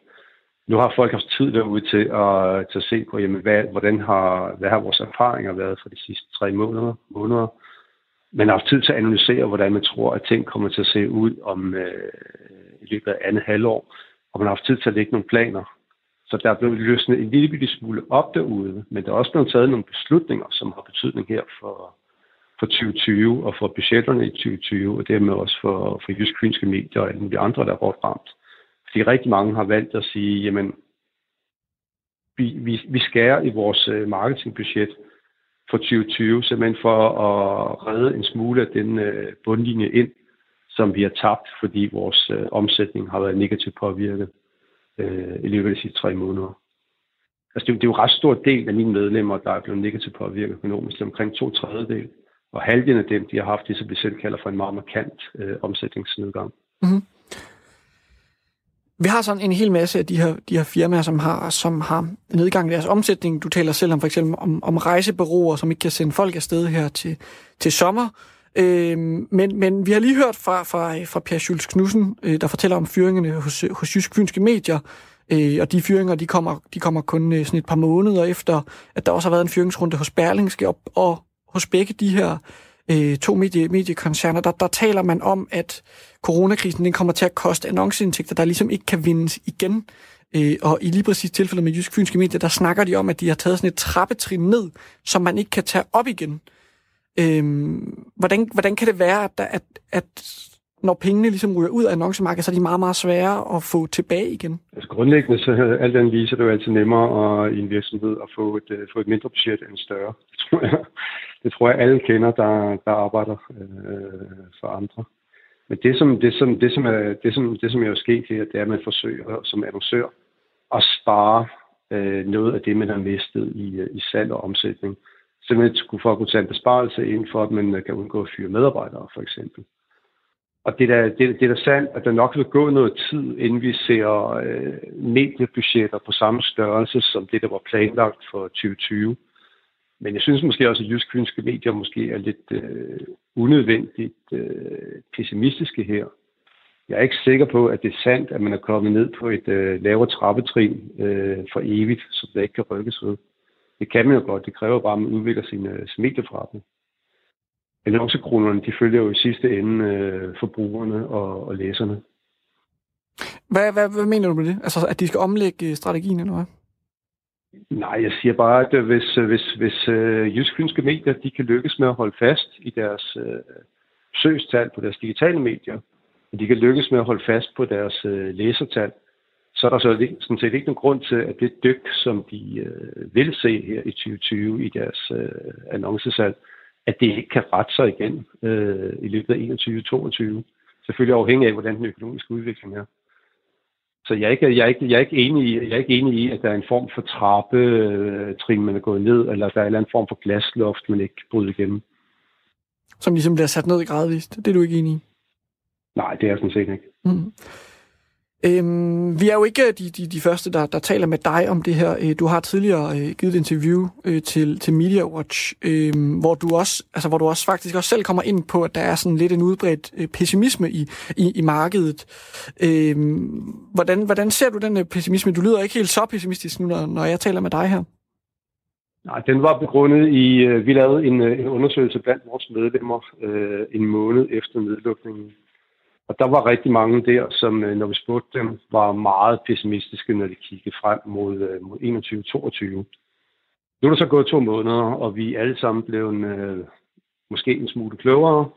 Speaker 7: Nu har folk haft tid derude til at, til at se på, jamen, hvad, hvordan har, hvad har vores erfaringer været for de sidste tre måneder. måneder. Man har haft tid til at analysere, hvordan man tror, at ting kommer til at se ud om øh, i løbet af andet halvår. Og man har haft tid til at lægge nogle planer. Så der er blevet løsnet en lille bitte smule op derude, men der er også blevet taget nogle beslutninger, som har betydning her for, for 2020 og for budgetterne i 2020, og dermed også for, for jysk fynske medier og alle mulige andre, der er hårdt ramt. Fordi rigtig mange har valgt at sige, jamen, vi, vi, vi skærer i vores øh, marketingbudget for 2020, simpelthen for at redde en smule af den øh, bundlinje ind, som vi har tabt, fordi vores øh, omsætning har været negativt påvirket øh, i løbet af de sidste tre måneder. Altså, det, det er jo en ret stor del af mine medlemmer, der er blevet negativt påvirket økonomisk. Det er omkring to tredjedel. Og halvdelen af dem, de har haft det, som vi selv kalder for en meget markant øh, omsætningsnedgang. Mm-hmm.
Speaker 6: Vi har sådan en hel masse af de her, de her firmaer, som har, som har nedgang i deres omsætning. Du taler selv om for eksempel om, om rejsebureauer, som ikke kan sende folk afsted her til, til sommer. Øh, men, men vi har lige hørt fra, fra, fra Per Schultz Knudsen, øh, der fortæller om fyringerne hos, hos Jysk Fynske Medier, øh, og de fyringer, de kommer, de kommer kun øh, sådan et par måneder efter, at der også har været en fyringsrunde hos Berlingske, og, og hos begge de her øh, to medie, mediekoncerner, der, der taler man om, at coronakrisen den kommer til at koste annonceindtægter, der ligesom ikke kan vindes igen. Øh, og i lige præcis tilfældet med Jysk Fynske Medier, der snakker de om, at de har taget sådan et trappetrin ned, som man ikke kan tage op igen. Øhm, hvordan, hvordan kan det være, at, at, at når pengene ligesom ryger ud af annoncemarkedet, så er de meget, meget svære at få tilbage igen?
Speaker 7: Altså grundlæggende, så alt den viser det jo altid nemmere at, i en virksomhed at få et, øh, få et mindre budget end større. Det tror jeg, det tror jeg alle kender, der, der arbejder øh, for andre. Men det som, det, som, det, som er, det, som, det, som er jo sket her, det er, at man forsøger som annoncør at spare øh, noget af det, man har mistet i, øh, i salg og omsætning. Simpelthen skulle for at kunne tage en besparelse ind for, at man øh, kan undgå at fyre medarbejdere, for eksempel. Og det er, da, det, det er da sandt, at der nok vil gå noget tid, inden vi ser øh, mediebudgetter på samme størrelse som det, der var planlagt for 2020. Men jeg synes måske også, at jysk fynske medier måske er lidt øh, unødvendigt øh, pessimistiske her. Jeg er ikke sikker på, at det er sandt, at man er kommet ned på et øh, lavere trappetrin øh, for evigt, som der ikke kan rykkes ved. Det kan man jo godt. Det kræver bare, at man udvikler sin, øh, sin medieforretning. Annoncekronerne, de følger jo i sidste ende øh, forbrugerne og, og læserne.
Speaker 6: Hvad, hvad, hvad mener du med det? Altså, at de skal omlægge strategien, eller hvad?
Speaker 7: Nej, jeg siger bare, at øh, hvis, øh, hvis, hvis øh, jysk medier de kan lykkes med at holde fast i deres øh, søgstal på deres digitale medier, og de kan lykkes med at holde fast på deres øh, læsertal, så er der så sådan set ikke nogen grund til, at det dyk, som de øh, vil se her i 2020 i deres øh, annoncesalg, at det ikke kan rette sig igen øh, i løbet af 21-22. Selvfølgelig afhængig af, hvordan den økonomiske udvikling er. Så jeg er ikke, jeg er ikke, jeg er ikke, enig, i, jeg er ikke enig i, at der er en form for trappetrin, man er gået ned, eller der er en eller anden form for glasloft, man ikke bryder igennem.
Speaker 6: Som ligesom bliver sat ned gradvist. Det er du ikke enig i?
Speaker 7: Nej, det er sådan set ikke. Mm.
Speaker 6: Øhm, vi er jo ikke øh, de, de, de første, der, der taler med dig om det her. Øh, du har tidligere øh, givet et interview øh, til, til Media Watch, øh, hvor, du også, altså, hvor du også faktisk også selv kommer ind på, at der er sådan lidt en udbredt øh, pessimisme i, i, i markedet. Øh, hvordan, hvordan ser du den øh, pessimisme? Du lyder ikke helt så pessimistisk nu, når, når jeg taler med dig her.
Speaker 7: Nej, den var begrundet i, øh, vi lavede en, øh, en undersøgelse blandt vores medlemmer øh, en måned efter nedlukningen. Og der var rigtig mange der, som øh, når vi spurgte dem, var meget pessimistiske, når de kiggede frem mod, øh, mod 21-22. Nu er der så gået to måneder, og vi er alle sammen blevet øh, måske en smule klogere.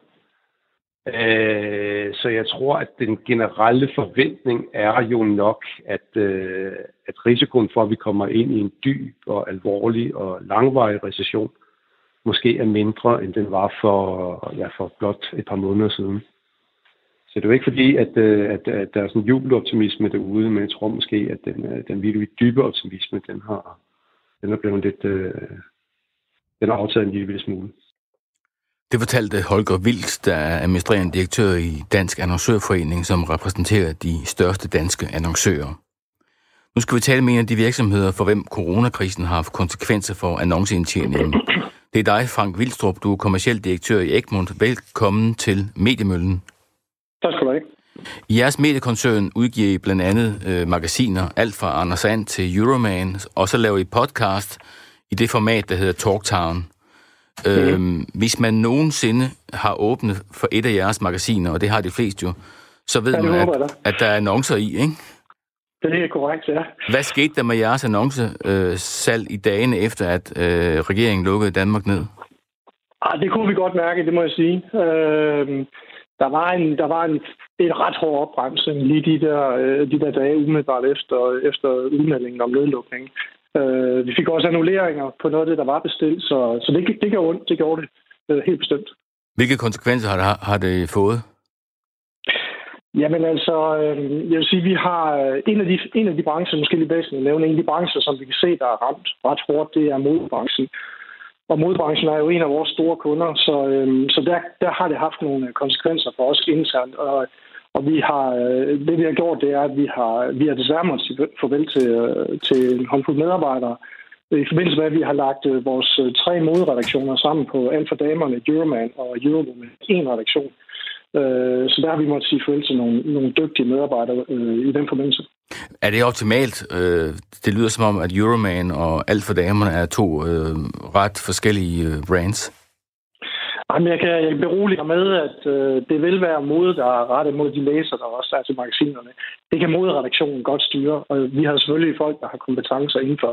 Speaker 7: Øh, så jeg tror, at den generelle forventning er jo nok, at, øh, at risikoen for, at vi kommer ind i en dyb og alvorlig og langvarig recession, måske er mindre, end den var for, ja, for blot et par måneder siden. Så det er jo ikke fordi, at, øh, at, at der er sådan en jubeloptimisme derude, men jeg tror måske, at den, øh, den virkelig dybe optimisme, den har, den er blevet lidt, øh, den har aftaget en lille smule.
Speaker 1: Det fortalte Holger Vildt, der er administrerende direktør i Dansk Annoncørforening, som repræsenterer de største danske annoncører. Nu skal vi tale med en af de virksomheder, for hvem coronakrisen har haft konsekvenser for annonceindtjeningen. Det er dig, Frank Vildstrup. Du er kommersiel direktør i Egmont. Velkommen til Mediemøllen.
Speaker 8: Tak skal du have.
Speaker 1: Jeres mediekoncern udgiver blandt andet øh, magasiner, alt fra Anders And til Euroman, og så laver I podcast i det format, der hedder Talktown. Mm. Øhm, hvis man nogensinde har åbnet for et af jeres magasiner, og det har de fleste jo, så ved ja, man, at, at der er annoncer i, ikke?
Speaker 8: Det er korrekt, ja.
Speaker 1: Hvad skete der med jeres annoncesalg øh, i dagene efter, at øh, regeringen lukkede Danmark ned?
Speaker 8: Ah, det kunne vi godt mærke, det må jeg sige. Øh, der var en, der var en, en ret hård opbremsning lige de der, øh, de der dage umiddelbart efter, efter udmeldingen om nedlukning. Øh, vi fik også annulleringer på noget af det, der var bestilt, så, så det, det gjorde ondt. Det gjorde det øh, helt bestemt.
Speaker 1: Hvilke konsekvenser har det, har det fået?
Speaker 8: Jamen altså, øh, jeg vil sige, vi har øh, en af de, en af de brancher, måske lidt væsentligt nævne, en af de brancher, som vi kan se, der er ramt ret hårdt, det er modebranchen. Og modbranchen er jo en af vores store kunder, så, øh, så der, der har det haft nogle øh, konsekvenser for os internt. Og og vi har, øh, det vi har gjort, det er, at vi har, vi har desværre måttet sige farvel til, øh, til en håndfuld medarbejdere, i forbindelse med, at vi har lagt øh, vores tre moderedaktioner sammen på Alfa Damerne, Euroman og Eurowoman, en redaktion. Så der har vi måttet sige farvel til nogle, nogle dygtige medarbejdere i den forbindelse.
Speaker 1: Er det optimalt? Det lyder som om, at Euroman og Alt for Damerne er to ret forskellige brands.
Speaker 8: Jamen, jeg kan berolige med, at øh, det vil være mod, der er rettet mod de læser, der også er til magasinerne. Det kan moderedaktionen godt styre, og vi har selvfølgelig folk, der har kompetencer inden for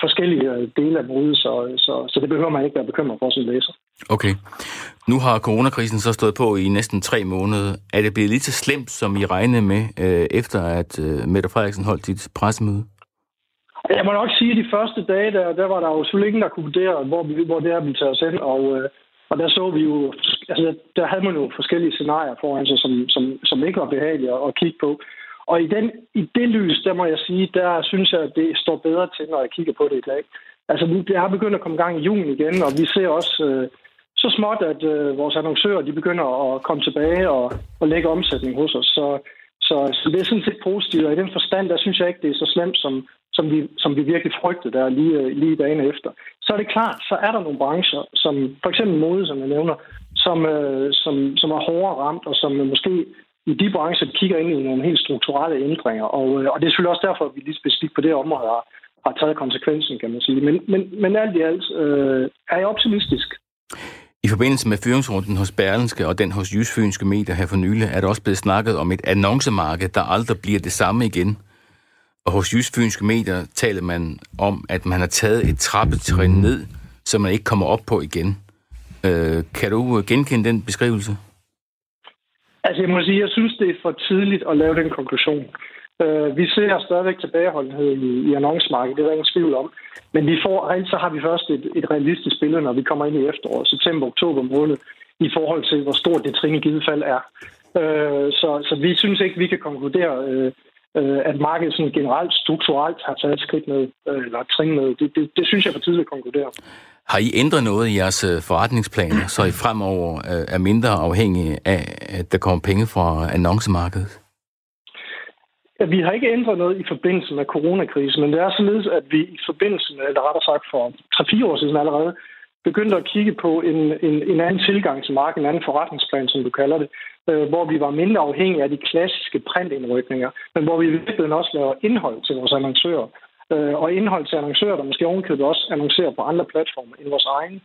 Speaker 8: forskellige øh, dele af mode, så, så, så det behøver man ikke være bekymret for som læser.
Speaker 1: Okay. Nu har coronakrisen så stået på i næsten tre måneder. Er det blevet lige så slemt, som I regnede med, øh, efter at øh, Mette Frederiksen holdt sit pressemøde?
Speaker 8: Jeg må nok sige, at de første dage, der, der var der jo selvfølgelig ingen, der kunne vurdere, hvor, vi, hvor det er, vi tager os hen, og øh, og der så vi jo, altså der havde man jo forskellige scenarier foran sig, som, som, som ikke var behagelige at, kigge på. Og i, den, i det lys, der må jeg sige, der synes jeg, at det står bedre til, når jeg kigger på det i dag. Altså, det har begyndt at komme i gang i juni igen, og vi ser også øh, så småt, at øh, vores annoncører, de begynder at komme tilbage og, og lægge omsætning hos os. Så, så, så det er sådan set positivt, og i den forstand, der synes jeg ikke, det er så slemt, som, som, vi, som vi virkelig frygtede der lige, øh, lige dagen efter så er det klart, så er der nogle brancher, som for eksempel mode, som jeg nævner, som, øh, som, som er hårdere ramt, og som måske i de brancher kigger ind i nogle helt strukturelle ændringer. Og, øh, og det er selvfølgelig også derfor, at vi lige specifikt på det område har, har taget konsekvensen, kan man sige. Men, men, men alt i alt øh, er jeg optimistisk.
Speaker 1: I forbindelse med fyringsrunden hos Berlenske og den hos Jysfynske Medier her for nylig, er der også blevet snakket om et annoncemarked, der aldrig bliver det samme igen. Og hos Jysfynske Medier taler man om, at man har taget et trappetrin ned, så man ikke kommer op på igen. Øh, kan du genkende den beskrivelse?
Speaker 8: Altså jeg må sige, jeg synes, det er for tidligt at lave den konklusion. Øh, vi ser stadigvæk tilbageholdenhed i, i annoncemarkedet, det er der ingen tvivl om. Men vi får, så har vi først et, et realistisk billede, når vi kommer ind i efteråret, september, oktober måned, i forhold til, hvor stort det trin i givet fald er. Øh, så, så vi synes ikke, vi kan konkludere øh, øh, at markedet sådan generelt strukturelt har taget et skridt med, øh, eller trin med. Det, det, det synes jeg for tidligt at konkludere.
Speaker 1: Har I ændret noget i jeres øh, forretningsplaner, så I fremover øh, er mindre afhængige af, at der kommer penge fra annoncemarkedet?
Speaker 8: Ja, vi har ikke ændret noget i forbindelse med coronakrisen, men det er således, at vi i forbindelse med, eller rettere sagt for 3-4 år siden allerede, begyndte at kigge på en, en, en anden tilgang til markedet, en anden forretningsplan, som du kalder det, øh, hvor vi var mindre afhængige af de klassiske printindrykninger, men hvor vi i virkeligheden også laver indhold til vores annoncører.
Speaker 2: øh, og indhold til annoncører, der måske ovenkøbet også annoncerer på andre platforme end vores egen.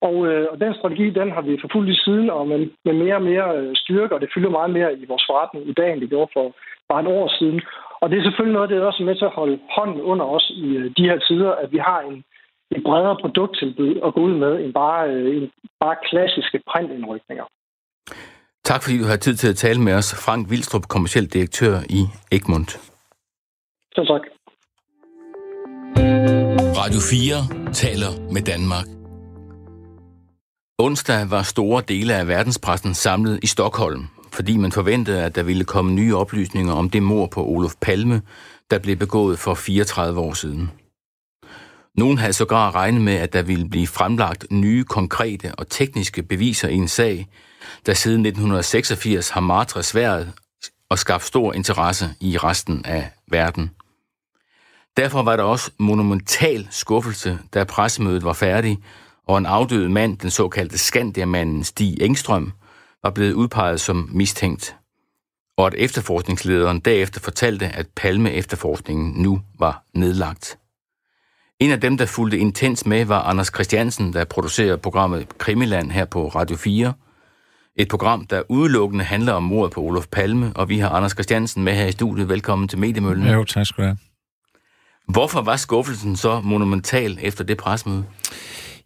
Speaker 2: Og, øh, og den strategi, den har vi forfulgt i siden, og med, med mere og mere øh, styrke, og det fylder meget mere i vores forretning i dag, end det gjorde for bare et år siden. Og det er selvfølgelig noget, det er også med til at holde hånden under os i øh, de her tider, at vi har en, et bredere produkttilbud at gå ud med, end bare, øh, end bare klassiske printindrykninger.
Speaker 1: Tak fordi du har tid til at tale med os. Frank Vildstrup, kommersiel direktør i Egmont.
Speaker 2: Så tak.
Speaker 1: Radio 4 taler med Danmark. Onsdag var store dele af verdenspressen samlet i Stockholm, fordi man forventede, at der ville komme nye oplysninger om det mor på Olof Palme, der blev begået for 34 år siden. Nogen havde sågar regnet med, at der ville blive fremlagt nye konkrete og tekniske beviser i en sag, der siden 1986 har martret sværet og skabt stor interesse i resten af verden. Derfor var der også monumental skuffelse, da pressemødet var færdig, og en afdød mand, den såkaldte Skandiamanden Stig Engstrøm, var blevet udpeget som mistænkt, og at efterforskningslederen derefter fortalte, at Palme-efterforskningen nu var nedlagt. En af dem, der fulgte intens med, var Anders Christiansen, der producerer programmet Krimiland her på Radio 4. Et program, der udelukkende handler om mordet på Olof Palme, og vi har Anders Christiansen med her i studiet. Velkommen til Mediemøllen.
Speaker 9: Jo, tak skal du have.
Speaker 1: Hvorfor var skuffelsen så monumental efter det presmøde?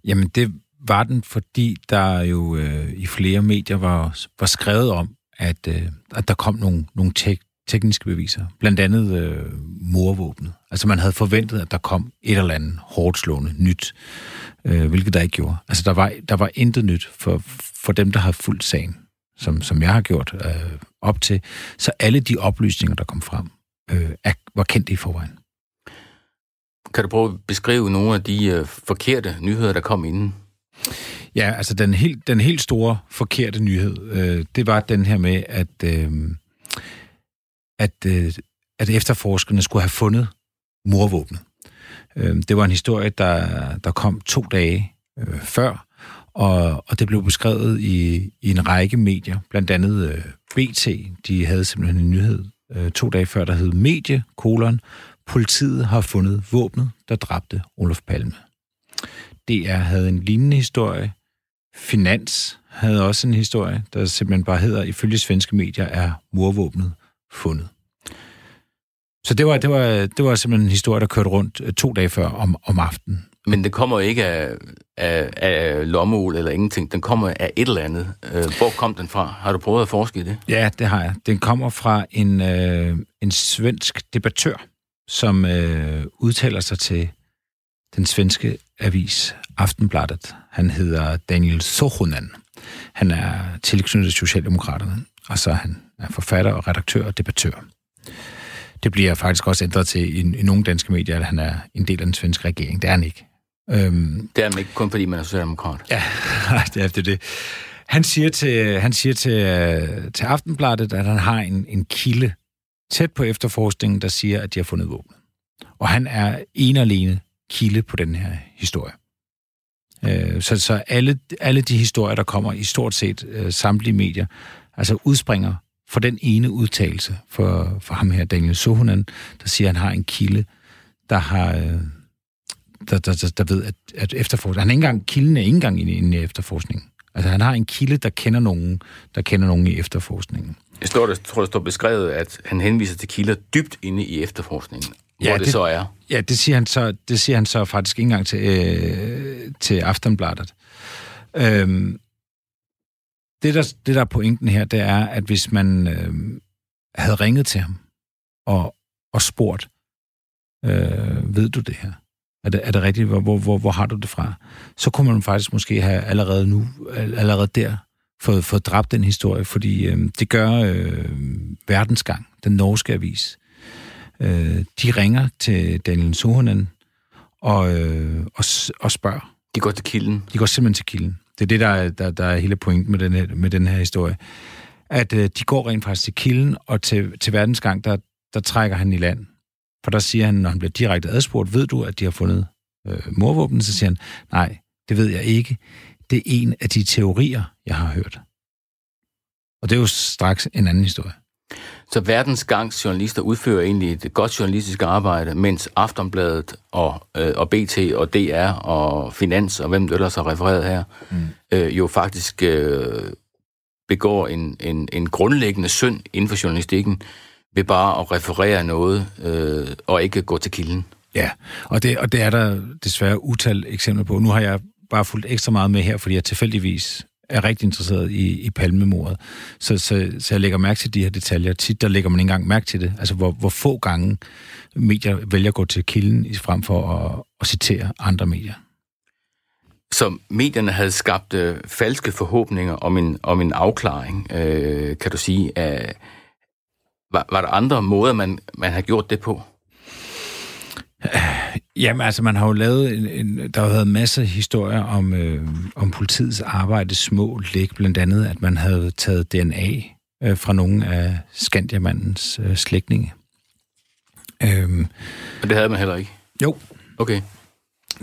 Speaker 9: Jamen, det var den, fordi der jo øh, i flere medier var, var skrevet om, at, øh, at der kom nogle, nogle tek, tekniske beviser. Blandt andet øh, morvåbnet. Altså, man havde forventet, at der kom et eller andet hårdt slående nyt, øh, hvilket der ikke gjorde. Altså, der var, der var intet nyt for, for dem, der har fulgt sagen, som, som jeg har gjort øh, op til. Så alle de oplysninger, der kom frem, øh, er, var kendt i forvejen.
Speaker 1: Kan du prøve at beskrive nogle af de øh, forkerte nyheder, der kom inden?
Speaker 9: Ja, altså den helt, den helt store forkerte nyhed, øh, det var den her med, at, øh, at, øh, at efterforskerne skulle have fundet morvåbnet. Øh, det var en historie, der, der kom to dage øh, før, og, og det blev beskrevet i, i en række medier, blandt andet øh, BT. De havde simpelthen en nyhed øh, to dage før, der hed Medie, kolon, Politiet har fundet våbnet, der dræbte Olof Palme. DR havde en lignende historie. Finans havde også en historie, der simpelthen bare hedder, ifølge svenske medier er morvåbnet fundet. Så det var, det var, det var simpelthen en historie, der kørte rundt øh, to dage før om, om aftenen.
Speaker 1: Men det kommer ikke af, af, af lommeul eller ingenting. Den kommer af et eller andet. Øh, hvor kom den fra? Har du prøvet at forske i det?
Speaker 9: Ja, det har jeg. Den kommer fra en, øh, en svensk debattør, som øh, udtaler sig til den svenske avis Aftenbladet. Han hedder Daniel Sohonen. Han er tilknyttet Socialdemokraterne, og så er han er forfatter og redaktør og debattør. Det bliver faktisk også ændret til i, i nogle danske medier, at han er en del af den svenske regering. Det er han ikke.
Speaker 1: Øhm, det er han ikke kun fordi, man er socialdemokrat.
Speaker 9: Ja, det er det. det. Han siger til, han siger til, øh, til Aftenbladet, at han har en, en kilde tæt på efterforskningen, der siger, at de har fundet våben. Og han er en og alene kilde på den her historie. Øh, så, så alle, alle de historier, der kommer i stort set øh, samtlige medier, altså udspringer for den ene udtalelse for, for ham her, Daniel Sohunen, der siger, at han har en kilde, der har... Øh, der, der, der, der ved, at, at efterforskning... Han er ikke engang, kilden er ikke engang i en efterforskning. Altså, han har en kilde, der kender nogen, der kender nogen i efterforskningen.
Speaker 1: Jeg står, der, tror, der står beskrevet, at han henviser til kilder dybt inde i efterforskningen, hvor ja, det, det så er.
Speaker 9: Ja, det siger han så, det siger han så faktisk ikke engang til, øh, til Aftenbladet. Øhm, det, der, det, der er pointen her, det er, at hvis man øh, havde ringet til ham og, og spurgt, øh, ved du det her? Er det, er det rigtigt? Hvor, hvor, hvor, har du det fra? Så kunne man faktisk måske have allerede nu, allerede der, fået, fået dræbt den historie, fordi øh, det gør øh, Verdensgang, den norske avis. Øh, de ringer til Daniel Sohonen og, øh, og, og spørger.
Speaker 1: De går til kilden?
Speaker 9: De går simpelthen til kilden. Det er det, der er, der, der er hele pointen med den her, med den her historie. At øh, de går rent faktisk til kilden, og til, til Verdensgang, der, der trækker han i land. For der siger han, når han bliver direkte adspurgt, ved du, at de har fundet øh, morvåben? Så siger han, nej, det ved jeg ikke. Det er en af de teorier, jeg har hørt. Og det er jo straks en anden historie.
Speaker 1: Så verdens gangs journalister udfører egentlig et godt journalistisk arbejde, mens Aftonbladet og, øh, og BT og DR og Finans og hvem det ellers har refereret her, mm. øh, jo faktisk øh, begår en, en, en grundlæggende synd inden for journalistikken ved bare at referere noget øh, og ikke gå til kilden.
Speaker 9: Ja, og det, og det er der desværre utal eksempler på. Nu har jeg bare fulgt ekstra meget med her, fordi jeg tilfældigvis er rigtig interesseret i, i palmemordet. Så, så, så jeg lægger mærke til de her detaljer. Tit der lægger man ikke engang mærke til det. Altså, hvor, hvor få gange medier vælger at gå til kilden frem for at, at citere andre medier.
Speaker 1: Så medierne havde skabt øh, falske forhåbninger om en, om en afklaring, øh, kan du sige. Af, var, var der andre måder, man, man har gjort det på?
Speaker 9: Jamen, altså, man har jo lavet en, en der har været masser af historier om, øh, om politiets arbejde små læg, blandt andet, at man havde taget DNA øh, fra nogle af Skandiamandens øh, slægtninge.
Speaker 1: Øhm, Og det havde man heller ikke?
Speaker 9: Jo.
Speaker 1: Okay.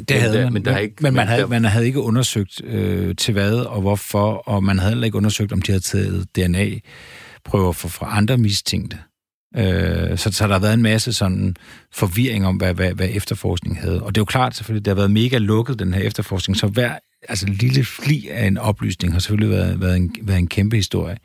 Speaker 9: Det havde man, men, der men, ikke, men man, havde, der... man havde ikke undersøgt øh, til hvad og hvorfor, og man havde heller ikke undersøgt, om de havde taget DNA-prøver fra, fra andre mistænkte. Øh, så, så der har været en masse sådan forvirring om, hvad, hvad, hvad efterforskning havde. Og det er jo klart selvfølgelig, det har været mega lukket, den her efterforskning, så hver altså, lille fli af en oplysning har selvfølgelig været, været, en, været en kæmpe historie.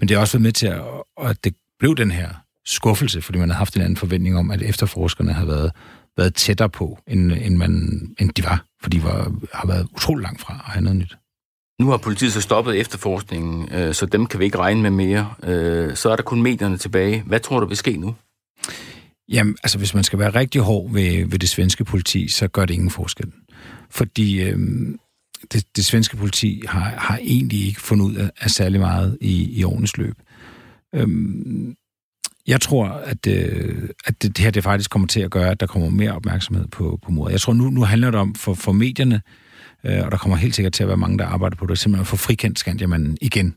Speaker 9: Men det er også været med til, at, at det blev den her skuffelse, fordi man har haft en anden forventning om, at efterforskerne har været, været tættere på, end, end, man, end de var, for de var, har været utrolig langt fra at have noget nyt.
Speaker 1: Nu har politiet så stoppet efterforskningen, øh, så dem kan vi ikke regne med mere. Øh, så er der kun medierne tilbage. Hvad tror du vil ske nu?
Speaker 9: Jamen, altså hvis man skal være rigtig hård ved, ved det svenske politi, så gør det ingen forskel. Fordi øh, det, det svenske politi har, har egentlig ikke fundet ud af, af særlig meget i, i årenes løb. Øh, jeg tror, at, øh, at det, det her det faktisk kommer til at gøre, at der kommer mere opmærksomhed på, på mordet. Jeg tror, nu, nu handler det om for, for medierne, øh, Øh, og der kommer helt sikkert til at være mange, der arbejder på det, simpelthen at få frikendt Skandiamanden igen.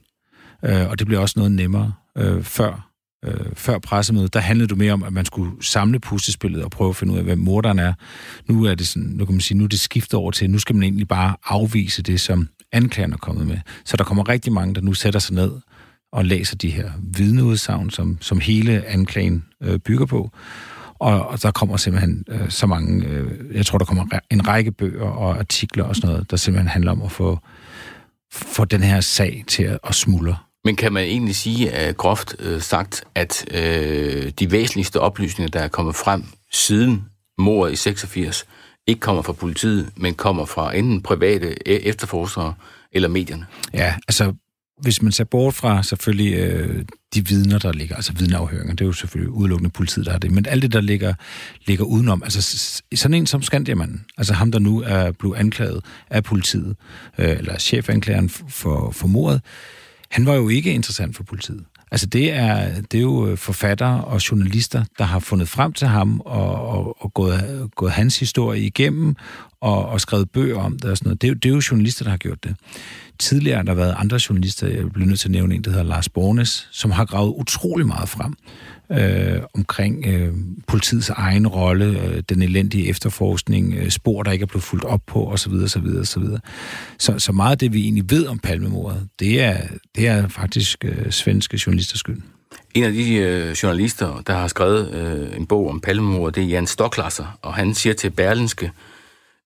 Speaker 9: Øh, og det bliver også noget nemmere øh, før, øh, før pressemødet. Der handlede du mere om, at man skulle samle puslespillet og prøve at finde ud af, hvem morderen er. Nu er det sådan, nu kan man sige, nu er det skiftet over til, nu skal man egentlig bare afvise det, som anklagerne er kommet med. Så der kommer rigtig mange, der nu sætter sig ned og læser de her vidneudsagn, som, som hele anklagen øh, bygger på. Og, og der kommer simpelthen øh, så mange, øh, jeg tror, der kommer en række bøger og artikler og sådan noget, der simpelthen handler om at få, få den her sag til at, at smuldre.
Speaker 1: Men kan man egentlig sige, at groft øh, sagt, at øh, de væsentligste oplysninger, der er kommet frem siden mordet i 86, ikke kommer fra politiet, men kommer fra enten private e-, efterforskere eller medierne?
Speaker 9: Ja, altså hvis man ser bort fra selvfølgelig øh, de vidner, der ligger, altså vidneafhøringer, det er jo selvfølgelig udelukkende politiet, der har det, men alt det, der ligger, ligger udenom, altså sådan en som Skandiamanden, altså ham, der nu er blevet anklaget af politiet, øh, eller chefanklageren for, for mordet, han var jo ikke interessant for politiet. Altså det er, det er jo øh, forfattere og journalister, der har fundet frem til ham og, og, og gået, gået hans historie igennem og, og skrevet bøger om det og sådan noget. Det er, det er jo journalister, der har gjort det. Tidligere har der været andre journalister, jeg bliver nødt til at nævne en, der hedder Lars Bornes, som har gravet utrolig meget frem øh, omkring øh, politiets egen rolle, øh, den elendige efterforskning, øh, spor, der ikke er blevet fuldt op på, osv. osv., osv. Så, så meget af det, vi egentlig ved om palmemordet, det er, det er faktisk øh, svenske journalisters skyld.
Speaker 1: En af de øh, journalister, der har skrevet øh, en bog om palmemordet, det er Jan Stoklasser, og han siger til Berlinske, Øh,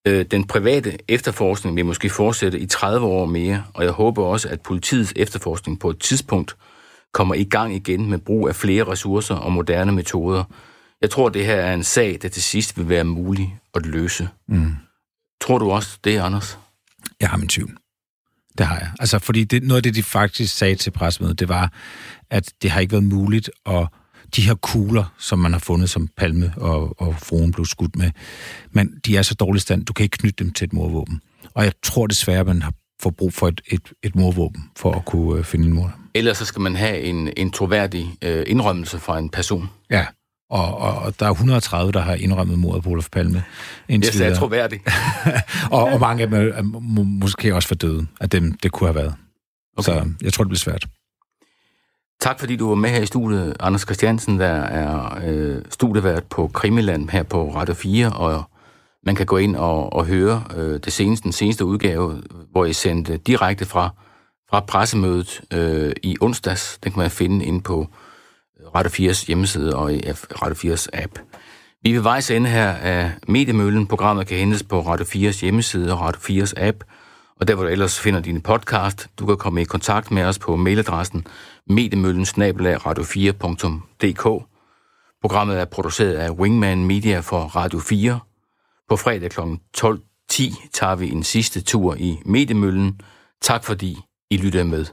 Speaker 1: den private efterforskning vil måske fortsætte i 30 år mere, og jeg håber også, at politiets efterforskning på et tidspunkt kommer i gang igen med brug af flere ressourcer og moderne metoder. Jeg tror, det her er en sag, der til sidst vil være mulig at løse. Mm. Tror du også det, Anders?
Speaker 9: Jeg har min tvivl. Det har jeg. Altså, fordi det, noget af det, de faktisk sagde til pressemødet, det var, at det har ikke været muligt at de her kugler, som man har fundet, som Palme og, og fruen blev skudt med, men de er så dårlig stand, du kan ikke knytte dem til et morvåben. Og jeg tror desværre, man har får brug for et, et, et morvåben for at kunne øh, finde en mor.
Speaker 1: Ellers så skal man have en, en troværdig øh, indrømmelse fra en person.
Speaker 9: Ja, og, og, og der er 130, der har indrømmet mordet på Olof Palme.
Speaker 1: Det er troværdigt.
Speaker 9: og, og mange af dem er, er må, måske også for døde, af dem det kunne have været. Okay. Så jeg tror, det bliver svært.
Speaker 1: Tak fordi du var med her i studiet, Anders Christiansen, der er øh, studievært på Krimiland her på Radio 4, og man kan gå ind og, og høre øh, det seneste, den seneste udgave, hvor I sendte direkte fra, fra pressemødet øh, i onsdags. Den kan man finde inde på Radio 4's hjemmeside og i Radio 4's app. Vi vil vejs ende her af Mediemøllen. Programmet kan hentes på Radio 4's hjemmeside og Radio 4's app, og der hvor du ellers finder dine podcast. Du kan komme i kontakt med os på mailadressen mediemøllen radio4.dk. Programmet er produceret af Wingman Media for Radio 4. På fredag kl. 12.10 tager vi en sidste tur i Mediemøllen. Tak fordi I lyttede med.